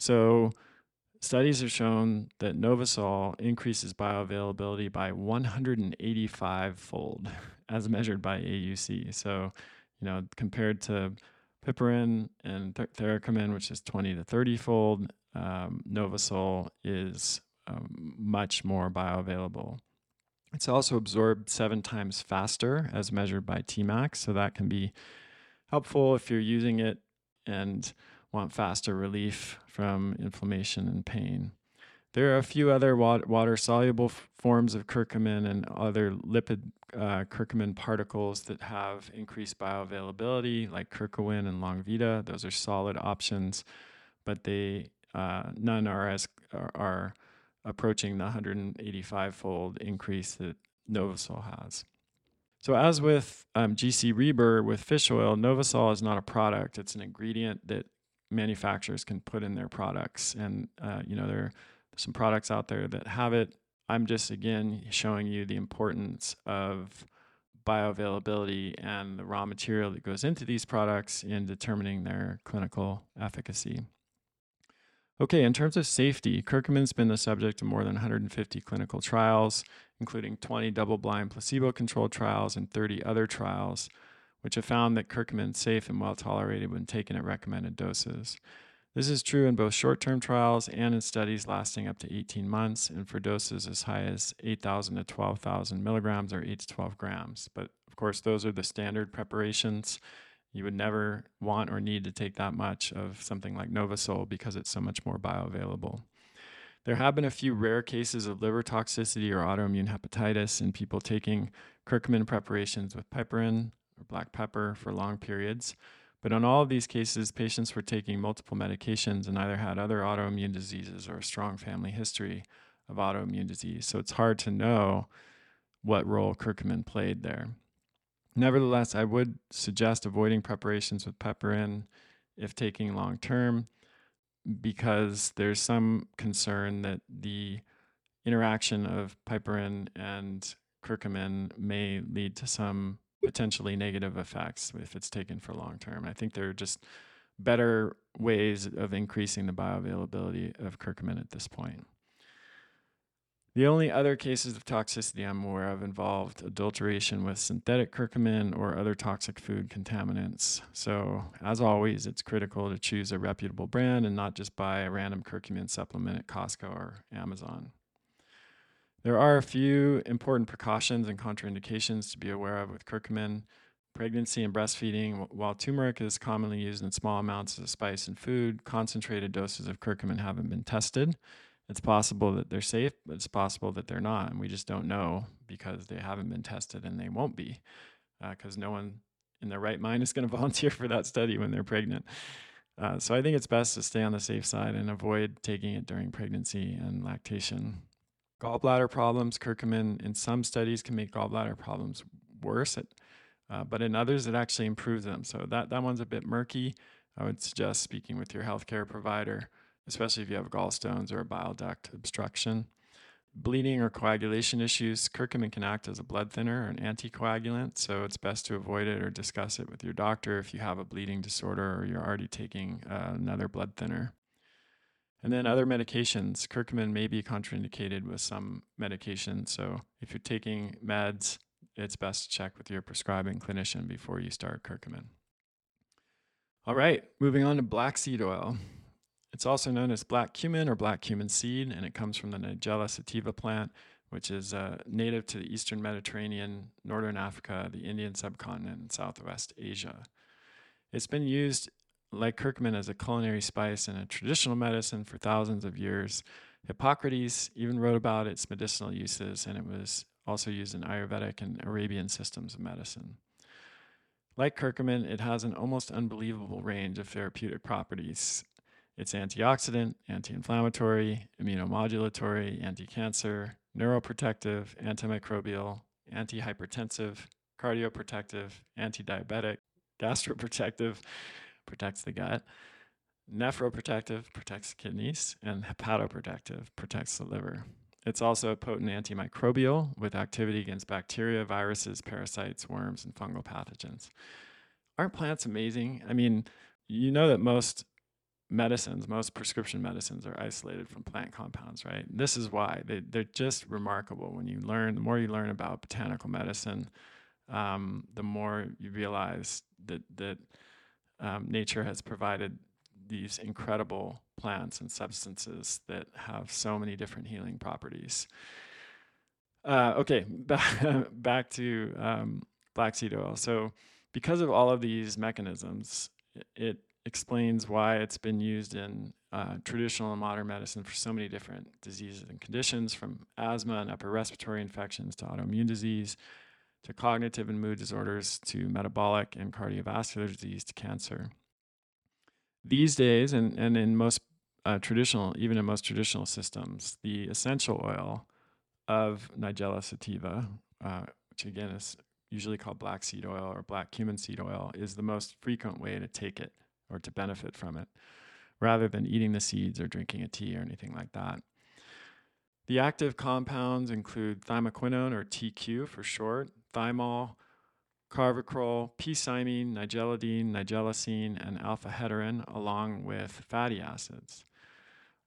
So, Studies have shown that Novasol increases bioavailability by 185 fold <laughs> as measured by AUC. So, you know, compared to piperine and th- which is 20 to 30 fold, um, Novasol is um, much more bioavailable. It's also absorbed seven times faster as measured by Tmax, so that can be helpful if you're using it and want faster relief from inflammation and pain. There are a few other water soluble forms of curcumin and other lipid uh, curcumin particles that have increased bioavailability, like curcumin and Longvida. Those are solid options, but they uh, none are as are, are approaching the 185 fold increase that Novasol has. So, as with um, GC Rieber with fish oil, Novasol is not a product, it's an ingredient that manufacturers can put in their products. And, uh, you know, there are some products out there that have it. I'm just, again, showing you the importance of bioavailability and the raw material that goes into these products in determining their clinical efficacy. Okay, in terms of safety, curcumin's been the subject of more than 150 clinical trials, including 20 double blind placebo controlled trials and 30 other trials, which have found that curcumin is safe and well tolerated when taken at recommended doses. This is true in both short term trials and in studies lasting up to 18 months, and for doses as high as 8,000 to 12,000 milligrams or 8 to 12 grams. But of course, those are the standard preparations you would never want or need to take that much of something like Novasol because it's so much more bioavailable. There have been a few rare cases of liver toxicity or autoimmune hepatitis in people taking curcumin preparations with piperine or black pepper for long periods. But in all of these cases, patients were taking multiple medications and either had other autoimmune diseases or a strong family history of autoimmune disease. So it's hard to know what role curcumin played there. Nevertheless, I would suggest avoiding preparations with piperine if taking long term because there's some concern that the interaction of piperine and curcumin may lead to some potentially negative effects if it's taken for long term. I think there are just better ways of increasing the bioavailability of curcumin at this point. The only other cases of toxicity I'm aware of involved adulteration with synthetic curcumin or other toxic food contaminants. So, as always, it's critical to choose a reputable brand and not just buy a random curcumin supplement at Costco or Amazon. There are a few important precautions and contraindications to be aware of with curcumin. Pregnancy and breastfeeding, while turmeric is commonly used in small amounts as a spice in food, concentrated doses of curcumin haven't been tested. It's possible that they're safe, but it's possible that they're not. And we just don't know because they haven't been tested and they won't be because uh, no one in their right mind is going <laughs> to volunteer for that study when they're pregnant. Uh, so I think it's best to stay on the safe side and avoid taking it during pregnancy and lactation. Gallbladder problems, curcumin in some studies can make gallbladder problems worse, at, uh, but in others it actually improves them. So that, that one's a bit murky. I would suggest speaking with your healthcare provider especially if you have gallstones or a bile duct obstruction. Bleeding or coagulation issues, curcumin can act as a blood thinner or an anticoagulant, so it's best to avoid it or discuss it with your doctor if you have a bleeding disorder or you're already taking uh, another blood thinner. And then other medications, curcumin may be contraindicated with some medications. So if you're taking meds, it's best to check with your prescribing clinician before you start curcumin. All right, moving on to black seed oil. It's also known as black cumin or black cumin seed, and it comes from the Nigella sativa plant, which is uh, native to the eastern Mediterranean, northern Africa, the Indian subcontinent, and southwest Asia. It's been used like curcumin as a culinary spice and a traditional medicine for thousands of years. Hippocrates even wrote about its medicinal uses, and it was also used in Ayurvedic and Arabian systems of medicine. Like curcumin, it has an almost unbelievable range of therapeutic properties, it's antioxidant, anti inflammatory, immunomodulatory, anti cancer, neuroprotective, antimicrobial, antihypertensive, cardioprotective, anti diabetic, gastroprotective, protects the gut, nephroprotective, protects kidneys, and hepatoprotective, protects the liver. It's also a potent antimicrobial with activity against bacteria, viruses, parasites, worms, and fungal pathogens. Aren't plants amazing? I mean, you know that most medicines, most prescription medicines are isolated from plant compounds, right? This is why they, they're just remarkable. When you learn, the more you learn about botanical medicine, um, the more you realize that, that um, nature has provided these incredible plants and substances that have so many different healing properties. Uh, okay, <laughs> back, to um, black seed oil. So, because of all of these mechanisms, it explains why it's been used in uh, traditional and modern medicine for so many different diseases and conditions, from asthma and upper respiratory infections to autoimmune disease, to cognitive and mood disorders, to metabolic and cardiovascular disease, to cancer. These days, and, and in most uh, traditional, even in most traditional systems, the essential oil of Nigella sativa, uh, which again is usually called black seed oil or black cumin seed oil, is the most frequent way to take it or to benefit from it, rather than eating the seeds or drinking a tea or anything like that. The active compounds include thymoquinone or TQ for short, thymol, carvacrol, p-cymene, nigellidine, nigellicine, and alpha-hederin, along with fatty acids.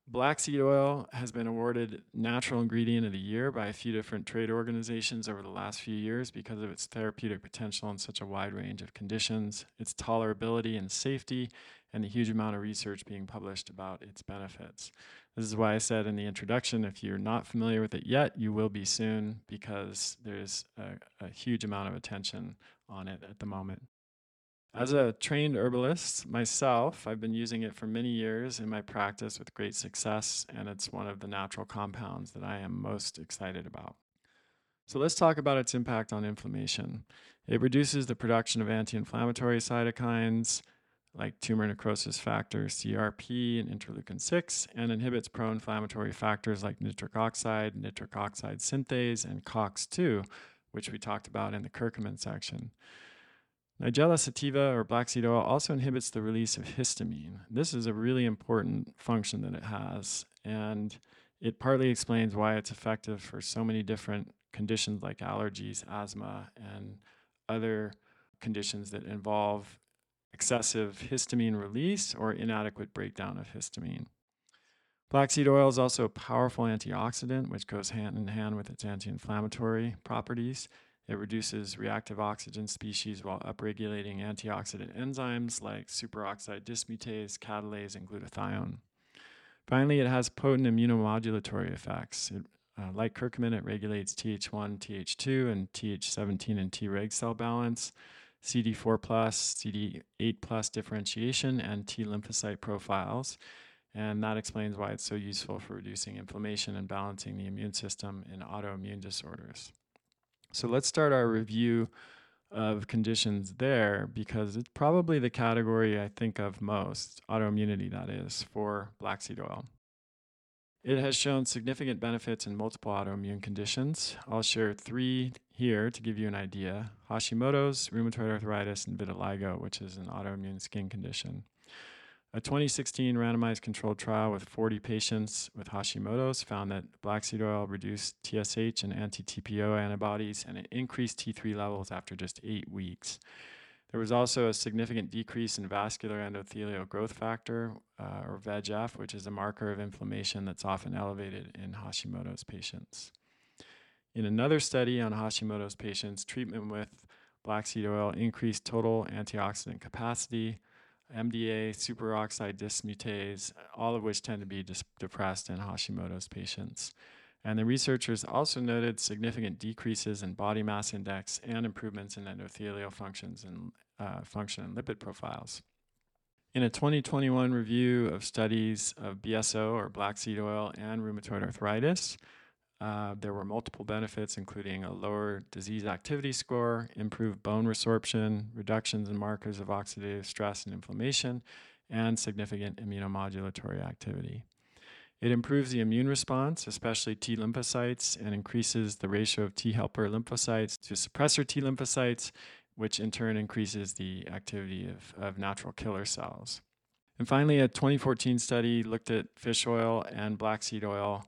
Black seed oil has been awarded Natural Ingredient of the Year by a few different trade organizations over the last few years because of its therapeutic potential in such a wide range of conditions, its tolerability and safety, and the huge amount of research being published about its benefits. This is why I said in the introduction if you're not familiar with it yet, you will be soon because there's a, a huge amount of attention on it at the moment. As a trained herbalist myself, I've been using it for many years in my practice with great success, and it's one of the natural compounds that I am most excited about. So let's talk about its impact on inflammation. It reduces the production of anti inflammatory cytokines like tumor necrosis factor CRP and interleukin 6, and inhibits pro inflammatory factors like nitric oxide, nitric oxide synthase, and COX2, which we talked about in the curcumin section. Nigella sativa or black seed oil also inhibits the release of histamine. This is a really important function that it has, and it partly explains why it's effective for so many different conditions like allergies, asthma, and other conditions that involve excessive histamine release or inadequate breakdown of histamine. Black seed oil is also a powerful antioxidant, which goes hand in hand with its anti inflammatory properties. It reduces reactive oxygen species while upregulating antioxidant enzymes like superoxide dismutase, catalase, and glutathione. Finally, it has potent immunomodulatory effects. It, uh, like curcumin, it regulates Th1, Th2, and Th17 and Treg cell balance, CD4 plus, CD8 plus differentiation, and T lymphocyte profiles. And that explains why it's so useful for reducing inflammation and balancing the immune system in autoimmune disorders. So let's start our review of conditions there because it's probably the category I think of most, autoimmunity that is, for black seed oil. It has shown significant benefits in multiple autoimmune conditions. I'll share three here to give you an idea Hashimoto's, rheumatoid arthritis, and vitiligo, which is an autoimmune skin condition. A 2016 randomized controlled trial with 40 patients with Hashimoto's found that black seed oil reduced TSH and anti TPO antibodies and it increased T3 levels after just eight weeks. There was also a significant decrease in vascular endothelial growth factor, uh, or VEGF, which is a marker of inflammation that's often elevated in Hashimoto's patients. In another study on Hashimoto's patients, treatment with black seed oil increased total antioxidant capacity, MDA, superoxide dismutase, all of which tend to be depressed in Hashimoto's patients. And the researchers also noted significant decreases in body mass index and improvements in endothelial functions and uh, function and lipid profiles. In a 2021 review of studies of BSO or black seed oil and rheumatoid arthritis, uh, there were multiple benefits, including a lower disease activity score, improved bone resorption, reductions in markers of oxidative stress and inflammation, and significant immunomodulatory activity. It improves the immune response, especially T lymphocytes, and increases the ratio of T helper lymphocytes to suppressor T lymphocytes, which in turn increases the activity of, of natural killer cells. And finally, a 2014 study looked at fish oil and black seed oil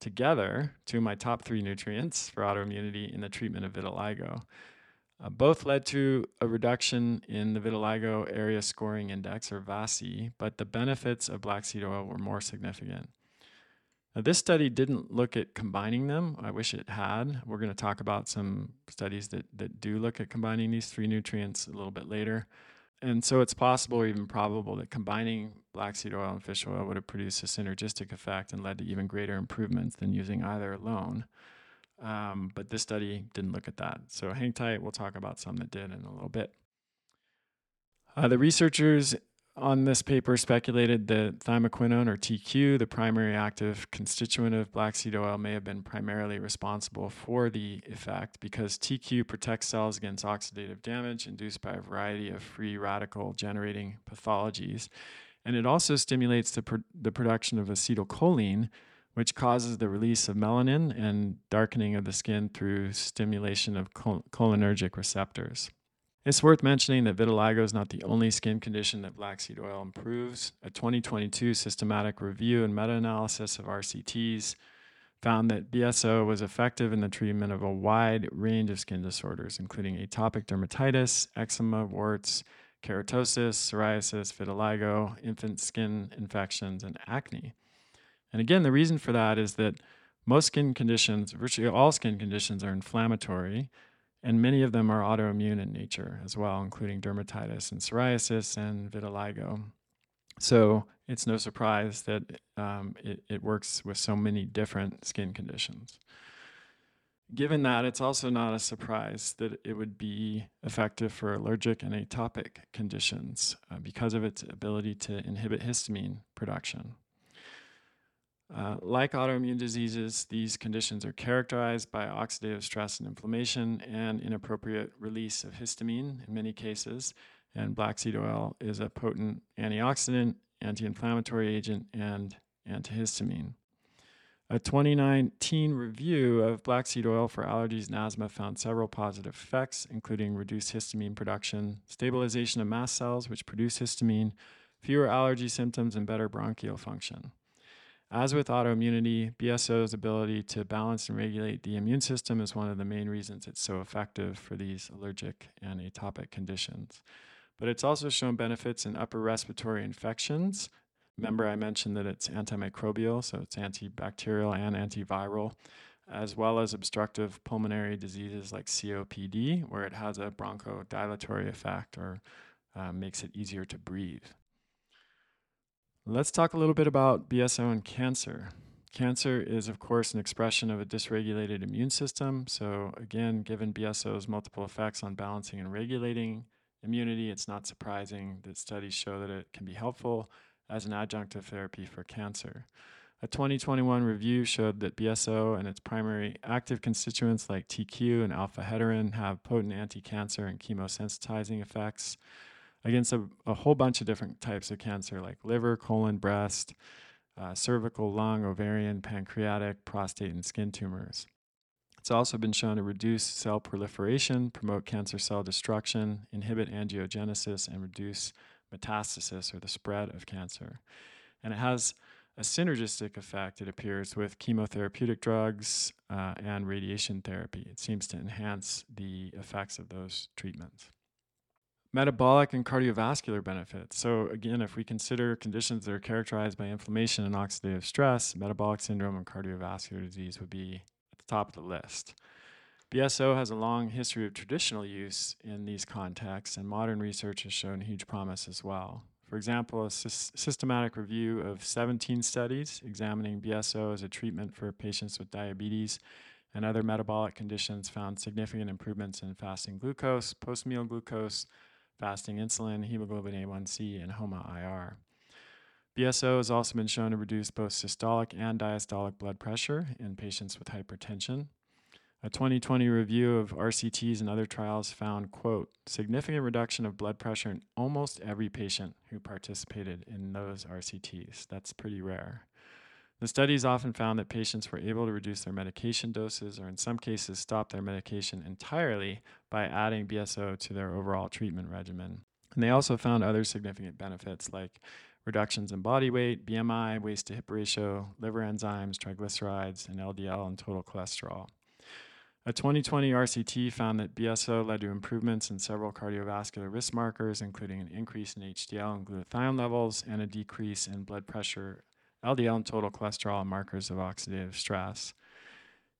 together, two of my top three nutrients for autoimmunity in the treatment of vitiligo. Uh, both led to a reduction in the vitiligo area scoring index, or VASI, but the benefits of black seed oil were more significant. Now, this study didn't look at combining them. I wish it had. We're going to talk about some studies that, that do look at combining these three nutrients a little bit later. And so it's possible or even probable that combining black seed oil and fish oil would have produced a synergistic effect and led to even greater improvements than using either alone. Um, but this study didn't look at that. So hang tight. We'll talk about some that did in a little bit. Uh, the researchers on this paper speculated that thymoquinone or TQ, the primary active constituent of black seed oil, may have been primarily responsible for the effect because TQ protects cells against oxidative damage induced by a variety of free radical generating pathologies. And it also stimulates the, pro- the production of acetylcholine, which causes the release of melanin and darkening of the skin through stimulation of chol- cholinergic receptors. It's worth mentioning that vitiligo is not the only skin condition that black seed oil improves. A 2022 systematic review and meta analysis of RCTs found that BSO was effective in the treatment of a wide range of skin disorders, including atopic dermatitis, eczema, warts, keratosis, psoriasis, vitiligo, infant skin infections, and acne. And again, the reason for that is that most skin conditions, virtually all skin conditions, are inflammatory and many of them are autoimmune in nature as well, including dermatitis and psoriasis and vitiligo. So it's no surprise that um, it, it works with so many different skin conditions. Given that, it's also not a surprise that it would be effective for allergic and atopic conditions uh, because of its ability to inhibit histamine production. Uh, like autoimmune diseases, these conditions are characterized by oxidative stress and inflammation and inappropriate release of histamine in many cases. And black seed oil is a potent antioxidant, anti inflammatory agent, and antihistamine. A 2019 review of black seed oil for allergies and asthma found several positive effects, including reduced histamine production, stabilization of mast cells, which produce histamine, fewer allergy symptoms, and better bronchial function. As with autoimmunity, BSO's ability to balance and regulate the immune system is one of the main reasons it's so effective for these allergic and atopic conditions. But it's also shown benefits in upper respiratory infections. Remember, I mentioned that it's antimicrobial, so it's antibacterial and antiviral, as well as obstructive pulmonary diseases like COPD, where it has a bronchodilatory effect or uh, makes it easier to breathe. Let's talk a little bit about BSO and cancer. Cancer is, of course, an expression of a dysregulated immune system. So, again, given BSO's multiple effects on balancing and regulating immunity, it's not surprising that studies show that it can be helpful as an adjunctive therapy for cancer. A 2021 review showed that BSO and its primary active constituents like TQ and alpha hederin have potent anti cancer and chemosensitizing effects against a, a, whole bunch of different types of cancer like liver, colon, breast, uh, cervical, lung, ovarian, pancreatic, prostate, and skin tumors. It's also been shown to reduce cell proliferation, promote cancer cell destruction, inhibit angiogenesis, and reduce metastasis or the spread of cancer. And it has a synergistic effect, it appears, with chemotherapeutic drugs uh, and radiation therapy. It seems to enhance the effects of those treatments metabolic and cardiovascular benefits. So, again, if we consider conditions that are characterized by inflammation and oxidative stress, metabolic syndrome and cardiovascular disease would be at the top of the list. BSO has a long history of traditional use in these contexts, and modern research has shown huge promise as well. For example, a sy- systematic review of 17 studies examining BSO as a treatment for patients with diabetes and other metabolic conditions found significant improvements in fasting glucose, post meal glucose, fasting insulin, hemoglobin A1C, and HOMA-IR. BSO has also been shown to reduce both systolic and diastolic blood pressure in patients with hypertension. A 2020 review of RCTs and other trials found, quote, significant reduction of blood pressure in almost every patient who participated in those RCTs. That's pretty rare. The studies often found that patients were able to reduce their medication doses or, in some cases, stop their medication entirely by adding BSO to their overall treatment regimen. And they also found other significant benefits like reductions in body weight, BMI, waist to hip ratio, liver enzymes, triglycerides, and LDL and total cholesterol. A 2020 RCT found that BSO led to improvements in several cardiovascular risk markers, including an increase in HDL and glutathione levels and a decrease in blood pressure, LDL, and total cholesterol markers of oxidative stress.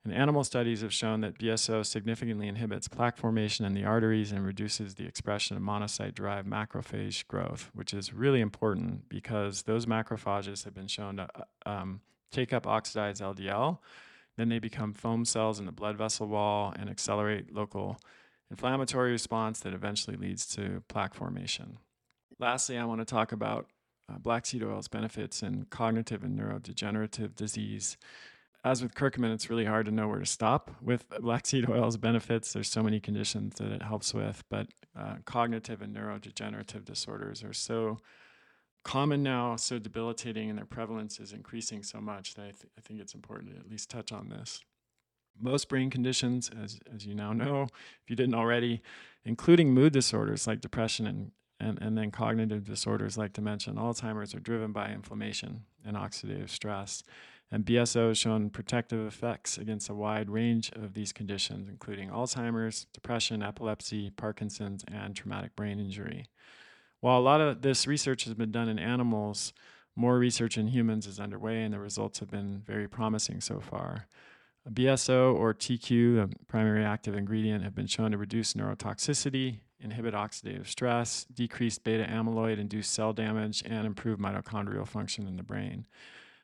And animal studies have shown that BSO significantly inhibits plaque formation in the arteries and reduces the expression of monocyte derived macrophage growth, which is really important because those macrophages have been shown to uh, um, take up oxidized LDL. Then they become foam cells in the blood vessel wall and accelerate local inflammatory response that eventually leads to plaque formation. Lastly, I want to talk about uh, black seed oil's benefits in cognitive and neurodegenerative disease as with curcumin, it's really hard to know where to stop with <laughs> black seed oil's benefits. There's so many conditions that it helps with, but uh, cognitive and neurodegenerative disorders are so common now, so debilitating, and their prevalence is increasing so much that I, th- I think it's important to at least touch on this. Most brain conditions, as, as you now know, if you didn't already, including mood disorders like depression and, and, and then cognitive disorders like dementia and Alzheimer's, are driven by inflammation and oxidative stress. And BSO has shown protective effects against a wide range of these conditions, including Alzheimer's, depression, epilepsy, Parkinson's, and traumatic brain injury. While a lot of this research has been done in animals, more research in humans is underway, and the results have been very promising so far. BSO or TQ, the primary active ingredient, have been shown to reduce neurotoxicity, inhibit oxidative stress, decrease beta amyloid, induce cell damage, and improve mitochondrial function in the brain.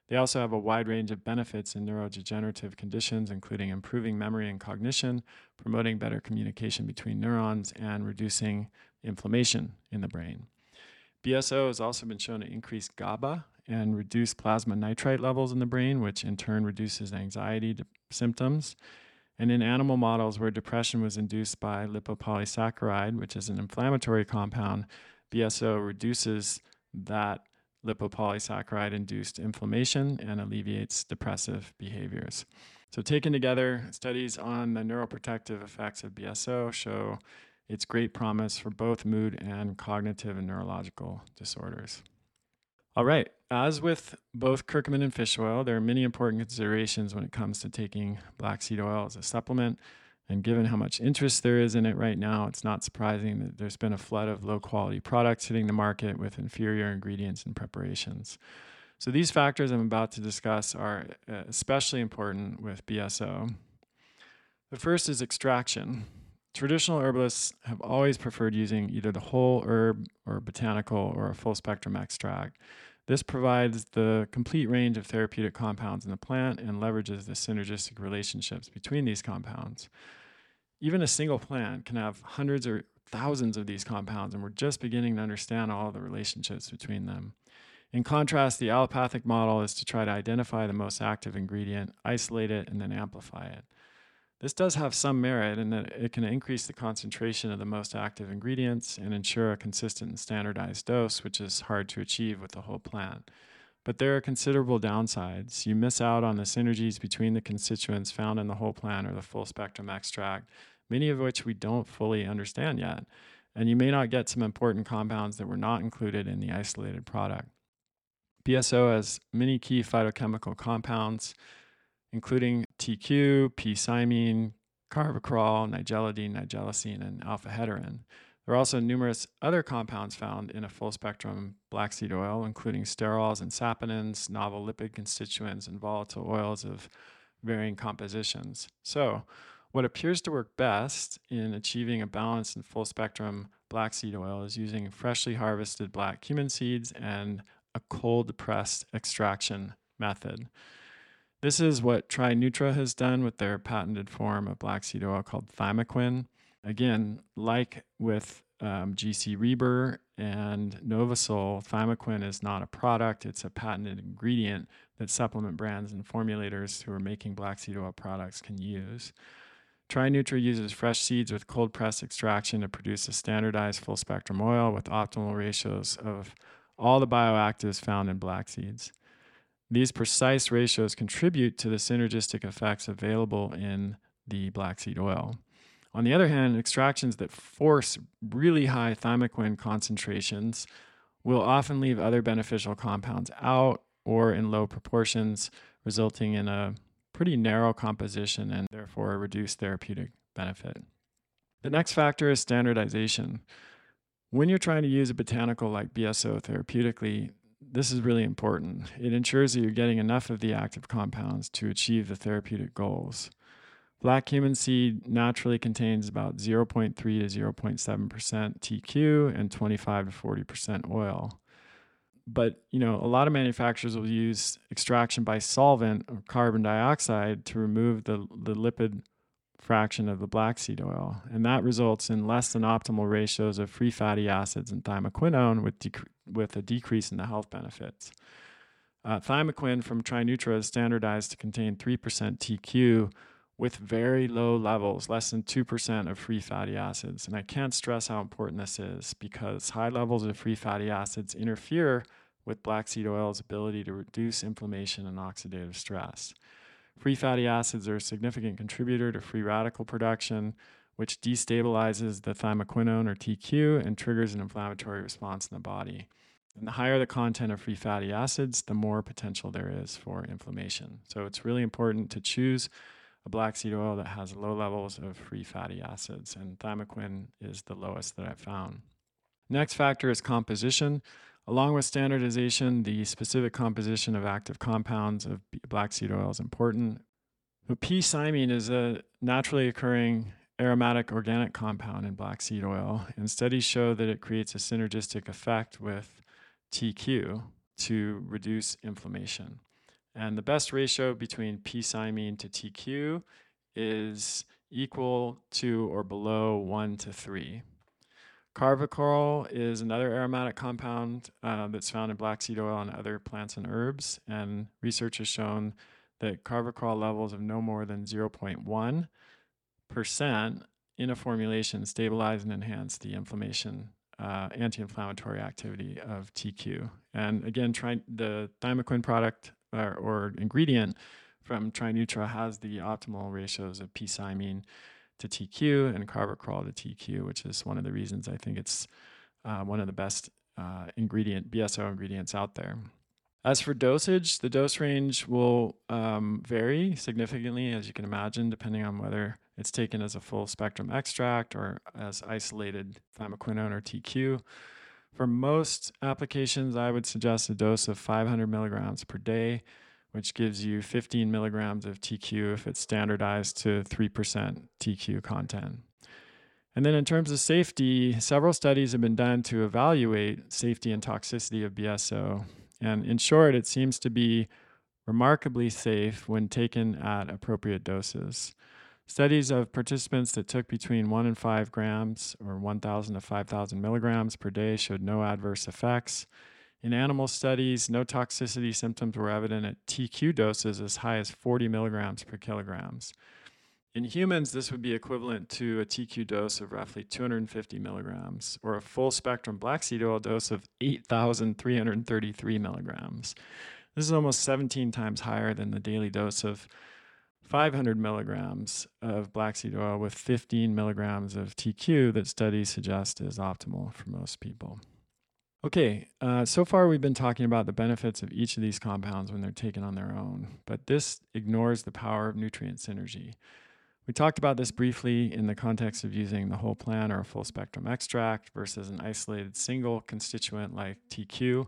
They also have a wide range of benefits in neurodegenerative conditions, including improving memory and cognition, promoting better communication between neurons, and reducing inflammation in the brain. BSO has also been shown to increase GABA and reduce plasma nitrite levels in the brain, which in turn reduces anxiety symptoms. And in animal models where depression was induced by lipopolysaccharide, which is an inflammatory compound, BSO reduces that lipopolysaccharide induced inflammation and alleviates depressive behaviors. So, taken together, studies on the neuroprotective effects of BSO show its great promise for both mood and cognitive and neurological disorders. All right, as with both curcumin and fish oil, there are many important considerations when it comes to taking black seed oil as a supplement. And given how much interest there is in it right now, it's not surprising that there's been a flood of low quality products hitting the market with inferior ingredients and preparations. So, these factors I'm about to discuss are uh, especially important with BSO. The first is extraction. Traditional herbalists have always preferred using either the whole herb or botanical or a full spectrum extract. This provides the complete range of therapeutic compounds in the plant and leverages the synergistic relationships between these compounds. Even a single plant can have hundreds or thousands of these compounds, and we're just beginning to understand all the relationships between them. In contrast, the allopathic model is to try to identify the most active ingredient, isolate it, and then amplify it. This does have some merit in that it can increase the concentration of the most active ingredients and ensure a consistent and standardized dose, which is hard to achieve with the whole plant. But there are considerable downsides. You miss out on the synergies between the constituents found in the whole plant or the full spectrum extract, many of which we don't fully understand yet. And you may not get some important compounds that were not included in the isolated product. BSO has many key phytochemical compounds including TQ, P-cymene, carvacrol, nigellidine, nigellicine, and alpha hederin. There are also numerous other compounds found in a full spectrum black seed oil, including sterols and saponins, novel lipid constituents, and volatile oils of varying compositions. So, what appears to work best in achieving a balanced and full spectrum black seed oil is using freshly harvested black cumin seeds and a cold pressed extraction method. This is what TriNutra has done with their patented form of black seed oil called Thymoquin. Again, like with um, GC Rieber and Novasol, Thymoquin is not a product, it's a patented ingredient that supplement brands and formulators who are making black seed oil products can use. TriNutra uses fresh seeds with cold press extraction to produce a standardized full spectrum oil with optimal ratios of all the bioactives found in black seeds. These precise ratios contribute to the synergistic effects available in the black seed oil. On the other hand, extractions that force really high thymoquin concentrations will often leave other beneficial compounds out or in low proportions, resulting in a pretty narrow composition and therefore a reduced therapeutic benefit. The next factor is standardization. When you're trying to use a botanical like BSO therapeutically, this is really important. It ensures that you're getting enough of the active compounds to achieve the therapeutic goals. Black cumin seed naturally contains about 0.3 to 0.7% TQ and 25 to 40% oil. But, you know, a lot of manufacturers will use extraction by solvent or carbon dioxide to remove the, the lipid fraction of the black seed oil. And that results in less than optimal ratios of free fatty acids and thymoquinone with, dec- with a decrease in the health benefits. Uh, thymoquin from Trinutra is standardized to contain 3% TQ with very low levels, less than 2% of free fatty acids. And I can't stress how important this is because high levels of free fatty acids interfere with black seed oil's ability to reduce inflammation and oxidative stress. Free fatty acids are a significant contributor to free radical production, which destabilizes the thymoquinone or TQ and triggers an inflammatory response in the body. And the higher the content of free fatty acids, the more potential there is for inflammation. So it's really important to choose a black seed oil that has low levels of free fatty acids, and thymoquin is the lowest that I've found. Next factor is composition. Along with standardization, the specific composition of active compounds of black seed oil is important. P-cymene is a naturally occurring aromatic organic compound in black seed oil, and studies show that it creates a synergistic effect with TQ to reduce inflammation. And the best ratio between P-cymene to TQ is equal to or below 1 to 3. Carvacrol is another aromatic compound uh, that's found in black seed oil and other plants and herbs. And research has shown that carvacrol levels of no more than 0.1% in a formulation stabilize and enhance the inflammation, uh, anti inflammatory activity of TQ. And again, try, the thymoquin product or, or ingredient from Trinutra has the optimal ratios of P-cymene to TQ and carvacrol to TQ, which is one of the reasons I think it's uh, one of the best uh, ingredient BSO ingredients out there. As for dosage, the dose range will um, vary significantly, as you can imagine, depending on whether it's taken as a full spectrum extract or as isolated thymoquinone or TQ. For most applications, I would suggest a dose of 500 milligrams per day which gives you 15 milligrams of TQ if it's standardized to 3% TQ content. And then, in terms of safety, several studies have been done to evaluate safety and toxicity of BSO. And in short, it seems to be remarkably safe when taken at appropriate doses. Studies of participants that took between 1 and 5 grams or 1,000 to 5,000 milligrams per day showed no adverse effects. In animal studies, no toxicity symptoms were evident at TQ doses as high as 40 milligrams per kilograms. In humans, this would be equivalent to a TQ dose of roughly 250 milligrams, or a full spectrum black seed oil dose of 8,333 milligrams. This is almost 17 times higher than the daily dose of 500 milligrams of black seed oil with 15 milligrams of TQ that studies suggest is optimal for most people. Okay, uh, so far we've been talking about the benefits of each of these compounds when they're taken on their own, but this ignores the power of nutrient synergy. We talked about this briefly in the context of using the whole plant or a full spectrum extract versus an isolated single constituent like TQ.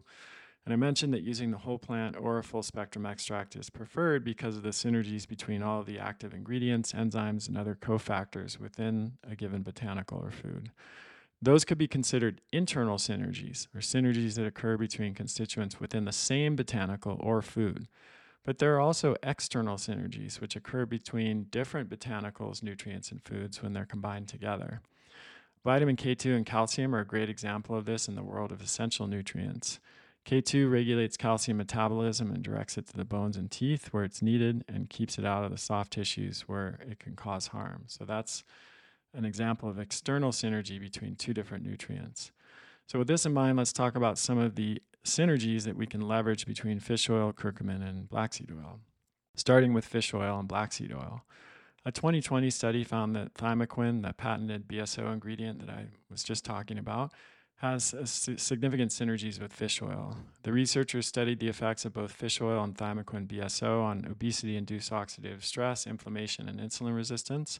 And I mentioned that using the whole plant or a full spectrum extract is preferred because of the synergies between all of the active ingredients, enzymes, and other cofactors within a given botanical or food. Those could be considered internal synergies, or synergies that occur between constituents within the same botanical or food. But there are also external synergies, which occur between different botanicals, nutrients, and foods when they're combined together. Vitamin K2 and calcium are a great example of this in the world of essential nutrients. K2 regulates calcium metabolism and directs it to the bones and teeth where it's needed and keeps it out of the soft tissues where it can cause harm. So that's an example of external synergy between two different nutrients. So, with this in mind, let's talk about some of the synergies that we can leverage between fish oil, curcumin, and black seed oil. Starting with fish oil and black seed oil. A 2020 study found that thymoquin, the patented BSO ingredient that I was just talking about, has significant synergies with fish oil. The researchers studied the effects of both fish oil and thymoquin BSO on obesity induced oxidative stress, inflammation, and insulin resistance.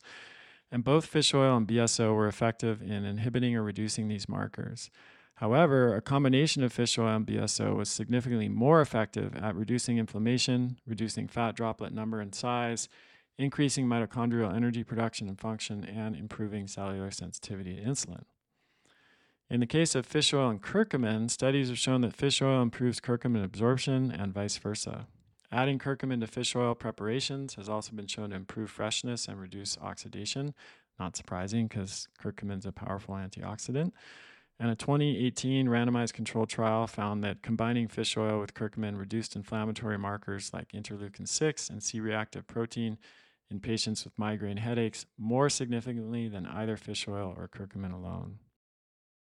And both fish oil and BSO were effective in inhibiting or reducing these markers. However, a combination of fish oil and BSO was significantly more effective at reducing inflammation, reducing fat droplet number and size, increasing mitochondrial energy production and function, and improving cellular sensitivity to insulin. In the case of fish oil and curcumin, studies have shown that fish oil improves curcumin absorption and vice versa. Adding curcumin to fish oil preparations has also been shown to improve freshness and reduce oxidation. Not surprising because curcumin is a powerful antioxidant. And a 2018 randomized controlled trial found that combining fish oil with curcumin reduced inflammatory markers like interleukin 6 and C reactive protein in patients with migraine headaches more significantly than either fish oil or curcumin alone.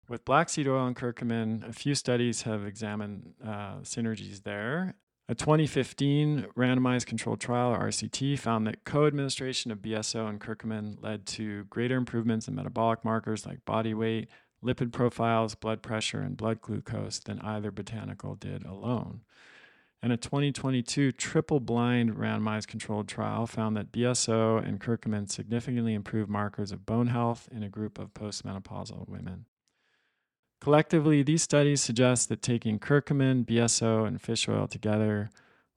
With black seed oil and curcumin, a few studies have examined uh, synergies there. A 2015 randomized controlled trial, or RCT, found that co administration of BSO and curcumin led to greater improvements in metabolic markers like body weight, lipid profiles, blood pressure, and blood glucose than either botanical did alone. And a 2022 triple blind randomized controlled trial found that BSO and curcumin significantly improved markers of bone health in a group of postmenopausal women. Collectively, these studies suggest that taking curcumin, BSO, and fish oil together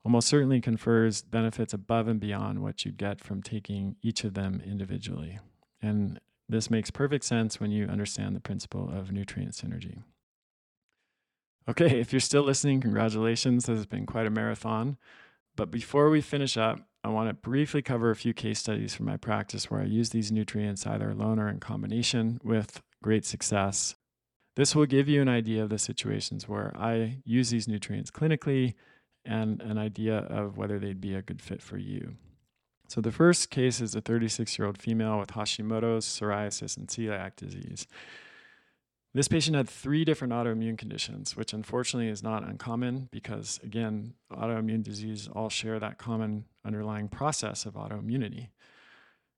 almost certainly confers benefits above and beyond what you'd get from taking each of them individually. And this makes perfect sense when you understand the principle of nutrient synergy. Okay, if you're still listening, congratulations. This has been quite a marathon. But before we finish up, I want to briefly cover a few case studies from my practice where I use these nutrients either alone or in combination with great success. This will give you an idea of the situations where I use these nutrients clinically and an idea of whether they'd be a good fit for you. So, the first case is a 36 year old female with Hashimoto's, psoriasis, and celiac disease. This patient had three different autoimmune conditions, which unfortunately is not uncommon because, again, autoimmune disease all share that common underlying process of autoimmunity.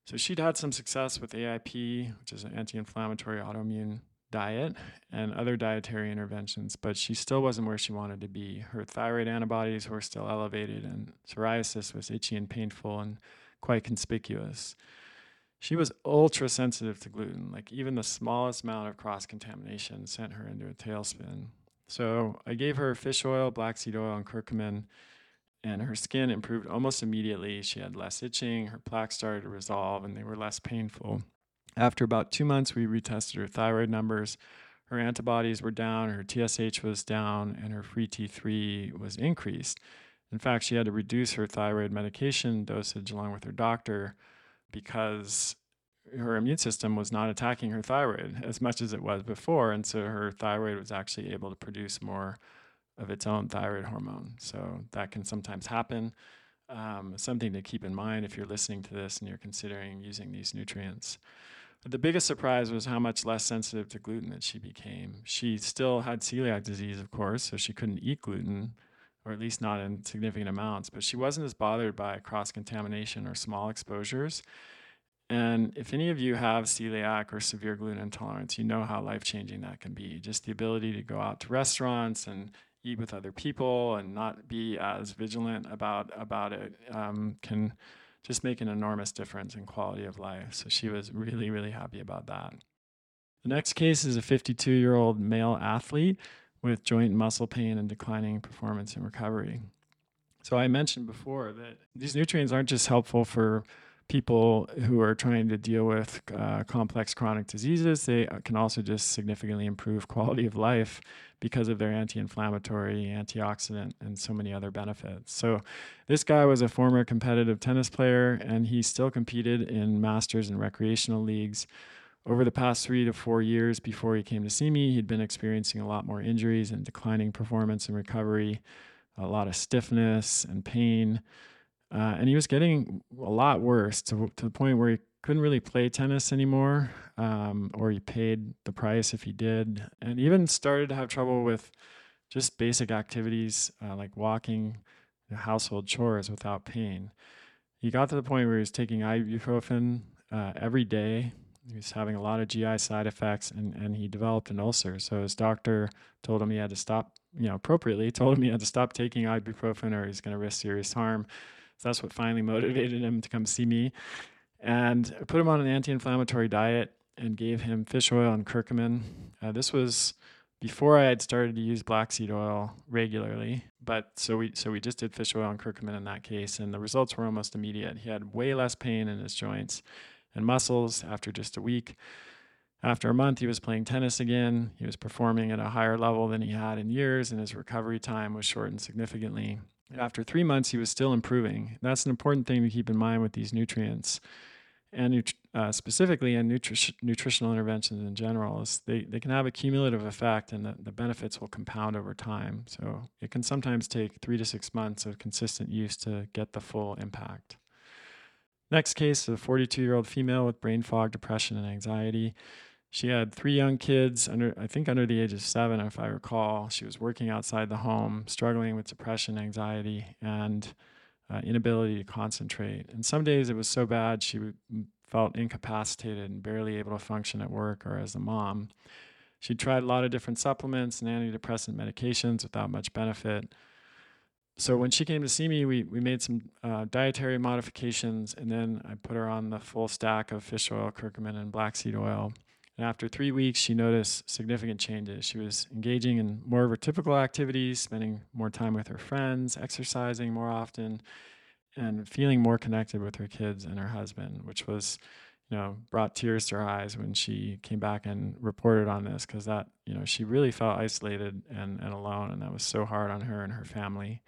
So, she'd had some success with AIP, which is an anti inflammatory autoimmune diet and other dietary interventions, but she still wasn't where she wanted to be. Her thyroid antibodies were still elevated, and psoriasis was itchy and painful and quite conspicuous. She was ultra sensitive to gluten, like even the smallest amount of cross contamination sent her into a tailspin. So I gave her fish oil, black seed oil, and curcumin, and her skin improved almost immediately. She had less itching, her plaques started to resolve, and they were less painful. After about two months, we retested her thyroid numbers. Her antibodies were down, her TSH was down, and her free T3 was increased. In fact, she had to reduce her thyroid medication dosage along with her doctor because her immune system was not attacking her thyroid as much as it was before. And so her thyroid was actually able to produce more of its own thyroid hormone. So that can sometimes happen. Um, something to keep in mind if you're listening to this and you're considering using these nutrients. The biggest surprise was how much less sensitive to gluten that she became. She still had celiac disease, of course, so she couldn't eat gluten, or at least not in significant amounts, but she wasn't as bothered by cross contamination or small exposures. And if any of you have celiac or severe gluten intolerance, you know how life changing that can be. Just the ability to go out to restaurants and eat with other people and not be as vigilant about about it um, can just make an enormous difference in quality of life. So she was really, really happy about that. The next case is a 52 year old male athlete with joint muscle pain and declining performance and recovery. So I mentioned before that these nutrients aren't just helpful for people who are trying to deal with uh, complex chronic diseases, they uh, can also just significantly improve <laughs> quality of life because of their anti inflammatory, antioxidant, and so many other benefits. So, this guy was a former competitive tennis player and he still competed in masters and recreational leagues. Over the past three to four years before he came to see me, he'd been experiencing a lot more injuries and declining performance and recovery, a lot of stiffness and pain. Uh, and he was getting a lot worse to, to the point where he couldn't really play tennis anymore, um, or he paid the price if he did, and even started to have trouble with just basic activities uh, like walking, household chores without pain. He got to the point where he was taking ibuprofen uh, every day, he was having a lot of GI side effects and, and he developed an ulcer. So his doctor told him he had to stop, you know, appropriately told him he had to stop taking ibuprofen or he's going to risk serious harm. So that's what finally motivated him to come see me. And I put him on an anti inflammatory diet and gave him fish oil and curcumin. Uh, this was before I had started to use black seed oil regularly. But so we so we just did fish oil and curcumin in that case, and the results were almost immediate. He had way less pain in his joints and muscles after just a week. After a month, he was playing tennis again. He was performing at a higher level than he had in years, and his recovery time was shortened significantly. After three months, he was still improving. That's an important thing to keep in mind with these nutrients and uh, specifically in nutri- nutritional interventions in general is they, they can have a cumulative effect and the, the benefits will compound over time. So it can sometimes take three to six months of consistent use to get the full impact. Next case, a 42 year old female with brain fog, depression, and anxiety. She had three young kids under, I think, under the age of seven, if I recall. She was working outside the home, struggling with depression, anxiety, and uh, inability to concentrate. And some days it was so bad she felt incapacitated and barely able to function at work or as a mom. She tried a lot of different supplements and antidepressant medications without much benefit. So when she came to see me, we, we made some uh, dietary modifications, and then I put her on the full stack of fish oil, curcumin, and black seed oil. And after three weeks, she noticed significant changes. She was engaging in more of her typical activities, spending more time with her friends, exercising more often, and feeling more connected with her kids and her husband, which was, you know, brought tears to her eyes when she came back and reported on this because that, you know, she really felt isolated and, and alone, and that was so hard on her and her family.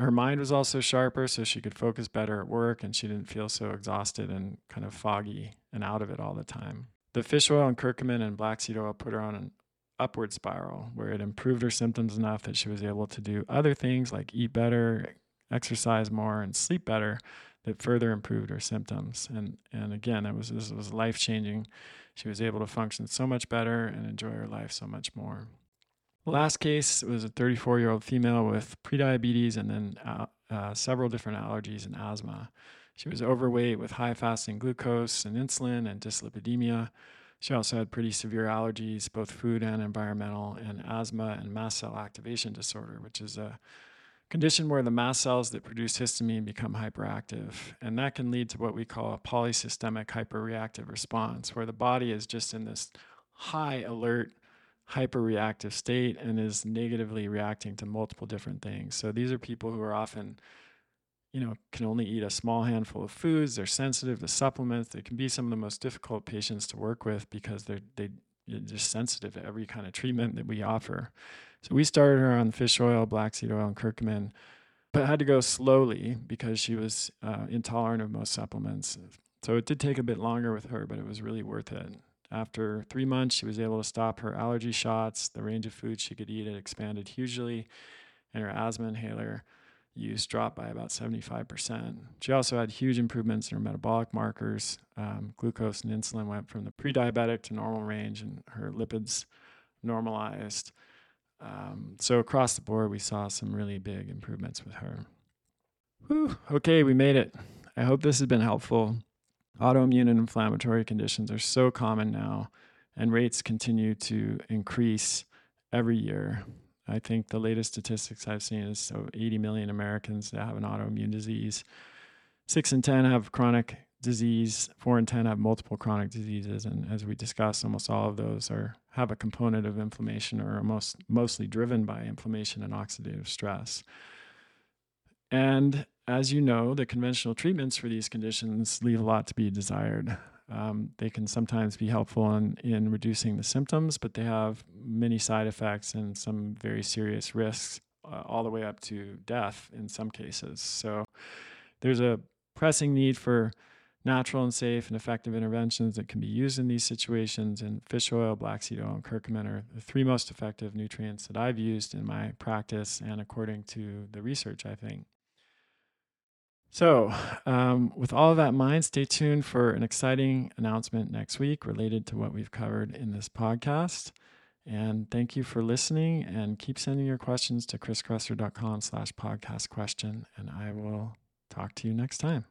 Her mind was also sharper, so she could focus better at work and she didn't feel so exhausted and kind of foggy and out of it all the time. The fish oil and curcumin and black seed oil put her on an upward spiral where it improved her symptoms enough that she was able to do other things like eat better, exercise more, and sleep better that further improved her symptoms. And and again, it was this was life changing. She was able to function so much better and enjoy her life so much more. The last case was a 34 year old female with prediabetes and then uh, uh, several different allergies and asthma. She was overweight with high fasting glucose and insulin and dyslipidemia. She also had pretty severe allergies, both food and environmental, and asthma and mast cell activation disorder, which is a condition where the mast cells that produce histamine become hyperactive. And that can lead to what we call a polysystemic hyperreactive response, where the body is just in this high alert, hyperreactive state and is negatively reacting to multiple different things. So these are people who are often you know, can only eat a small handful of foods. They're sensitive to supplements. They can be some of the most difficult patients to work with because they're they they're just sensitive to every kind of treatment that we offer. So we started her on fish oil, black seed oil, and curcumin, but had to go slowly because she was uh, intolerant of most supplements. So it did take a bit longer with her, but it was really worth it. After three months, she was able to stop her allergy shots. The range of foods she could eat had expanded hugely, and her asthma inhaler use dropped by about 75%. She also had huge improvements in her metabolic markers. Um, glucose and insulin went from the pre diabetic to normal range, and her lipids normalized. Um, so, across the board, we saw some really big improvements with her. Whew, okay, we made it. I hope this has been helpful. Autoimmune and inflammatory conditions are so common now, and rates continue to increase every year. I think the latest statistics I've seen is so 80 million Americans that have an autoimmune disease. Six in 10 have chronic disease. Four in 10 have multiple chronic diseases. And as we discussed, almost all of those are have a component of inflammation or are most, mostly driven by inflammation and oxidative stress. And as you know, the conventional treatments for these conditions leave a lot to be desired. Um, they can sometimes be helpful in, in reducing the symptoms, but they have many side effects and some very serious risks, uh, all the way up to death in some cases. So there's a pressing need for natural and safe and effective interventions that can be used in these situations. And fish oil, black seed oil, and curcumin are the three most effective nutrients that I've used in my practice and according to the research, I think. So, um, with all of that in mind, stay tuned for an exciting announcement next week related to what we've covered in this podcast. And thank you for listening and keep sending your questions to chriskresser.com slash podcast question. And I will talk to you next time.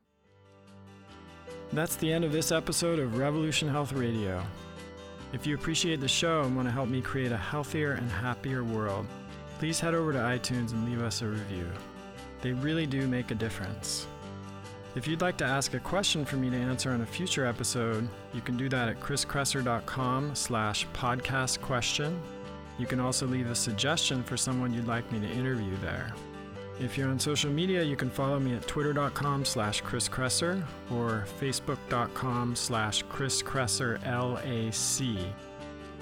That's the end of this episode of Revolution Health Radio. If you appreciate the show and want to help me create a healthier and happier world, please head over to iTunes and leave us a review. They really do make a difference. If you'd like to ask a question for me to answer on a future episode, you can do that at chriskresser.com slash podcast question. You can also leave a suggestion for someone you'd like me to interview there. If you're on social media, you can follow me at twitter.com slash chriskresser or facebook.com slash chriskresserlac.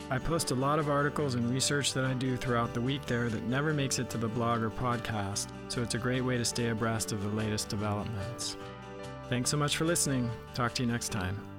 I post a lot of articles and research that I do throughout the week there that never makes it to the blog or podcast, so it's a great way to stay abreast of the latest developments. Thanks so much for listening. Talk to you next time.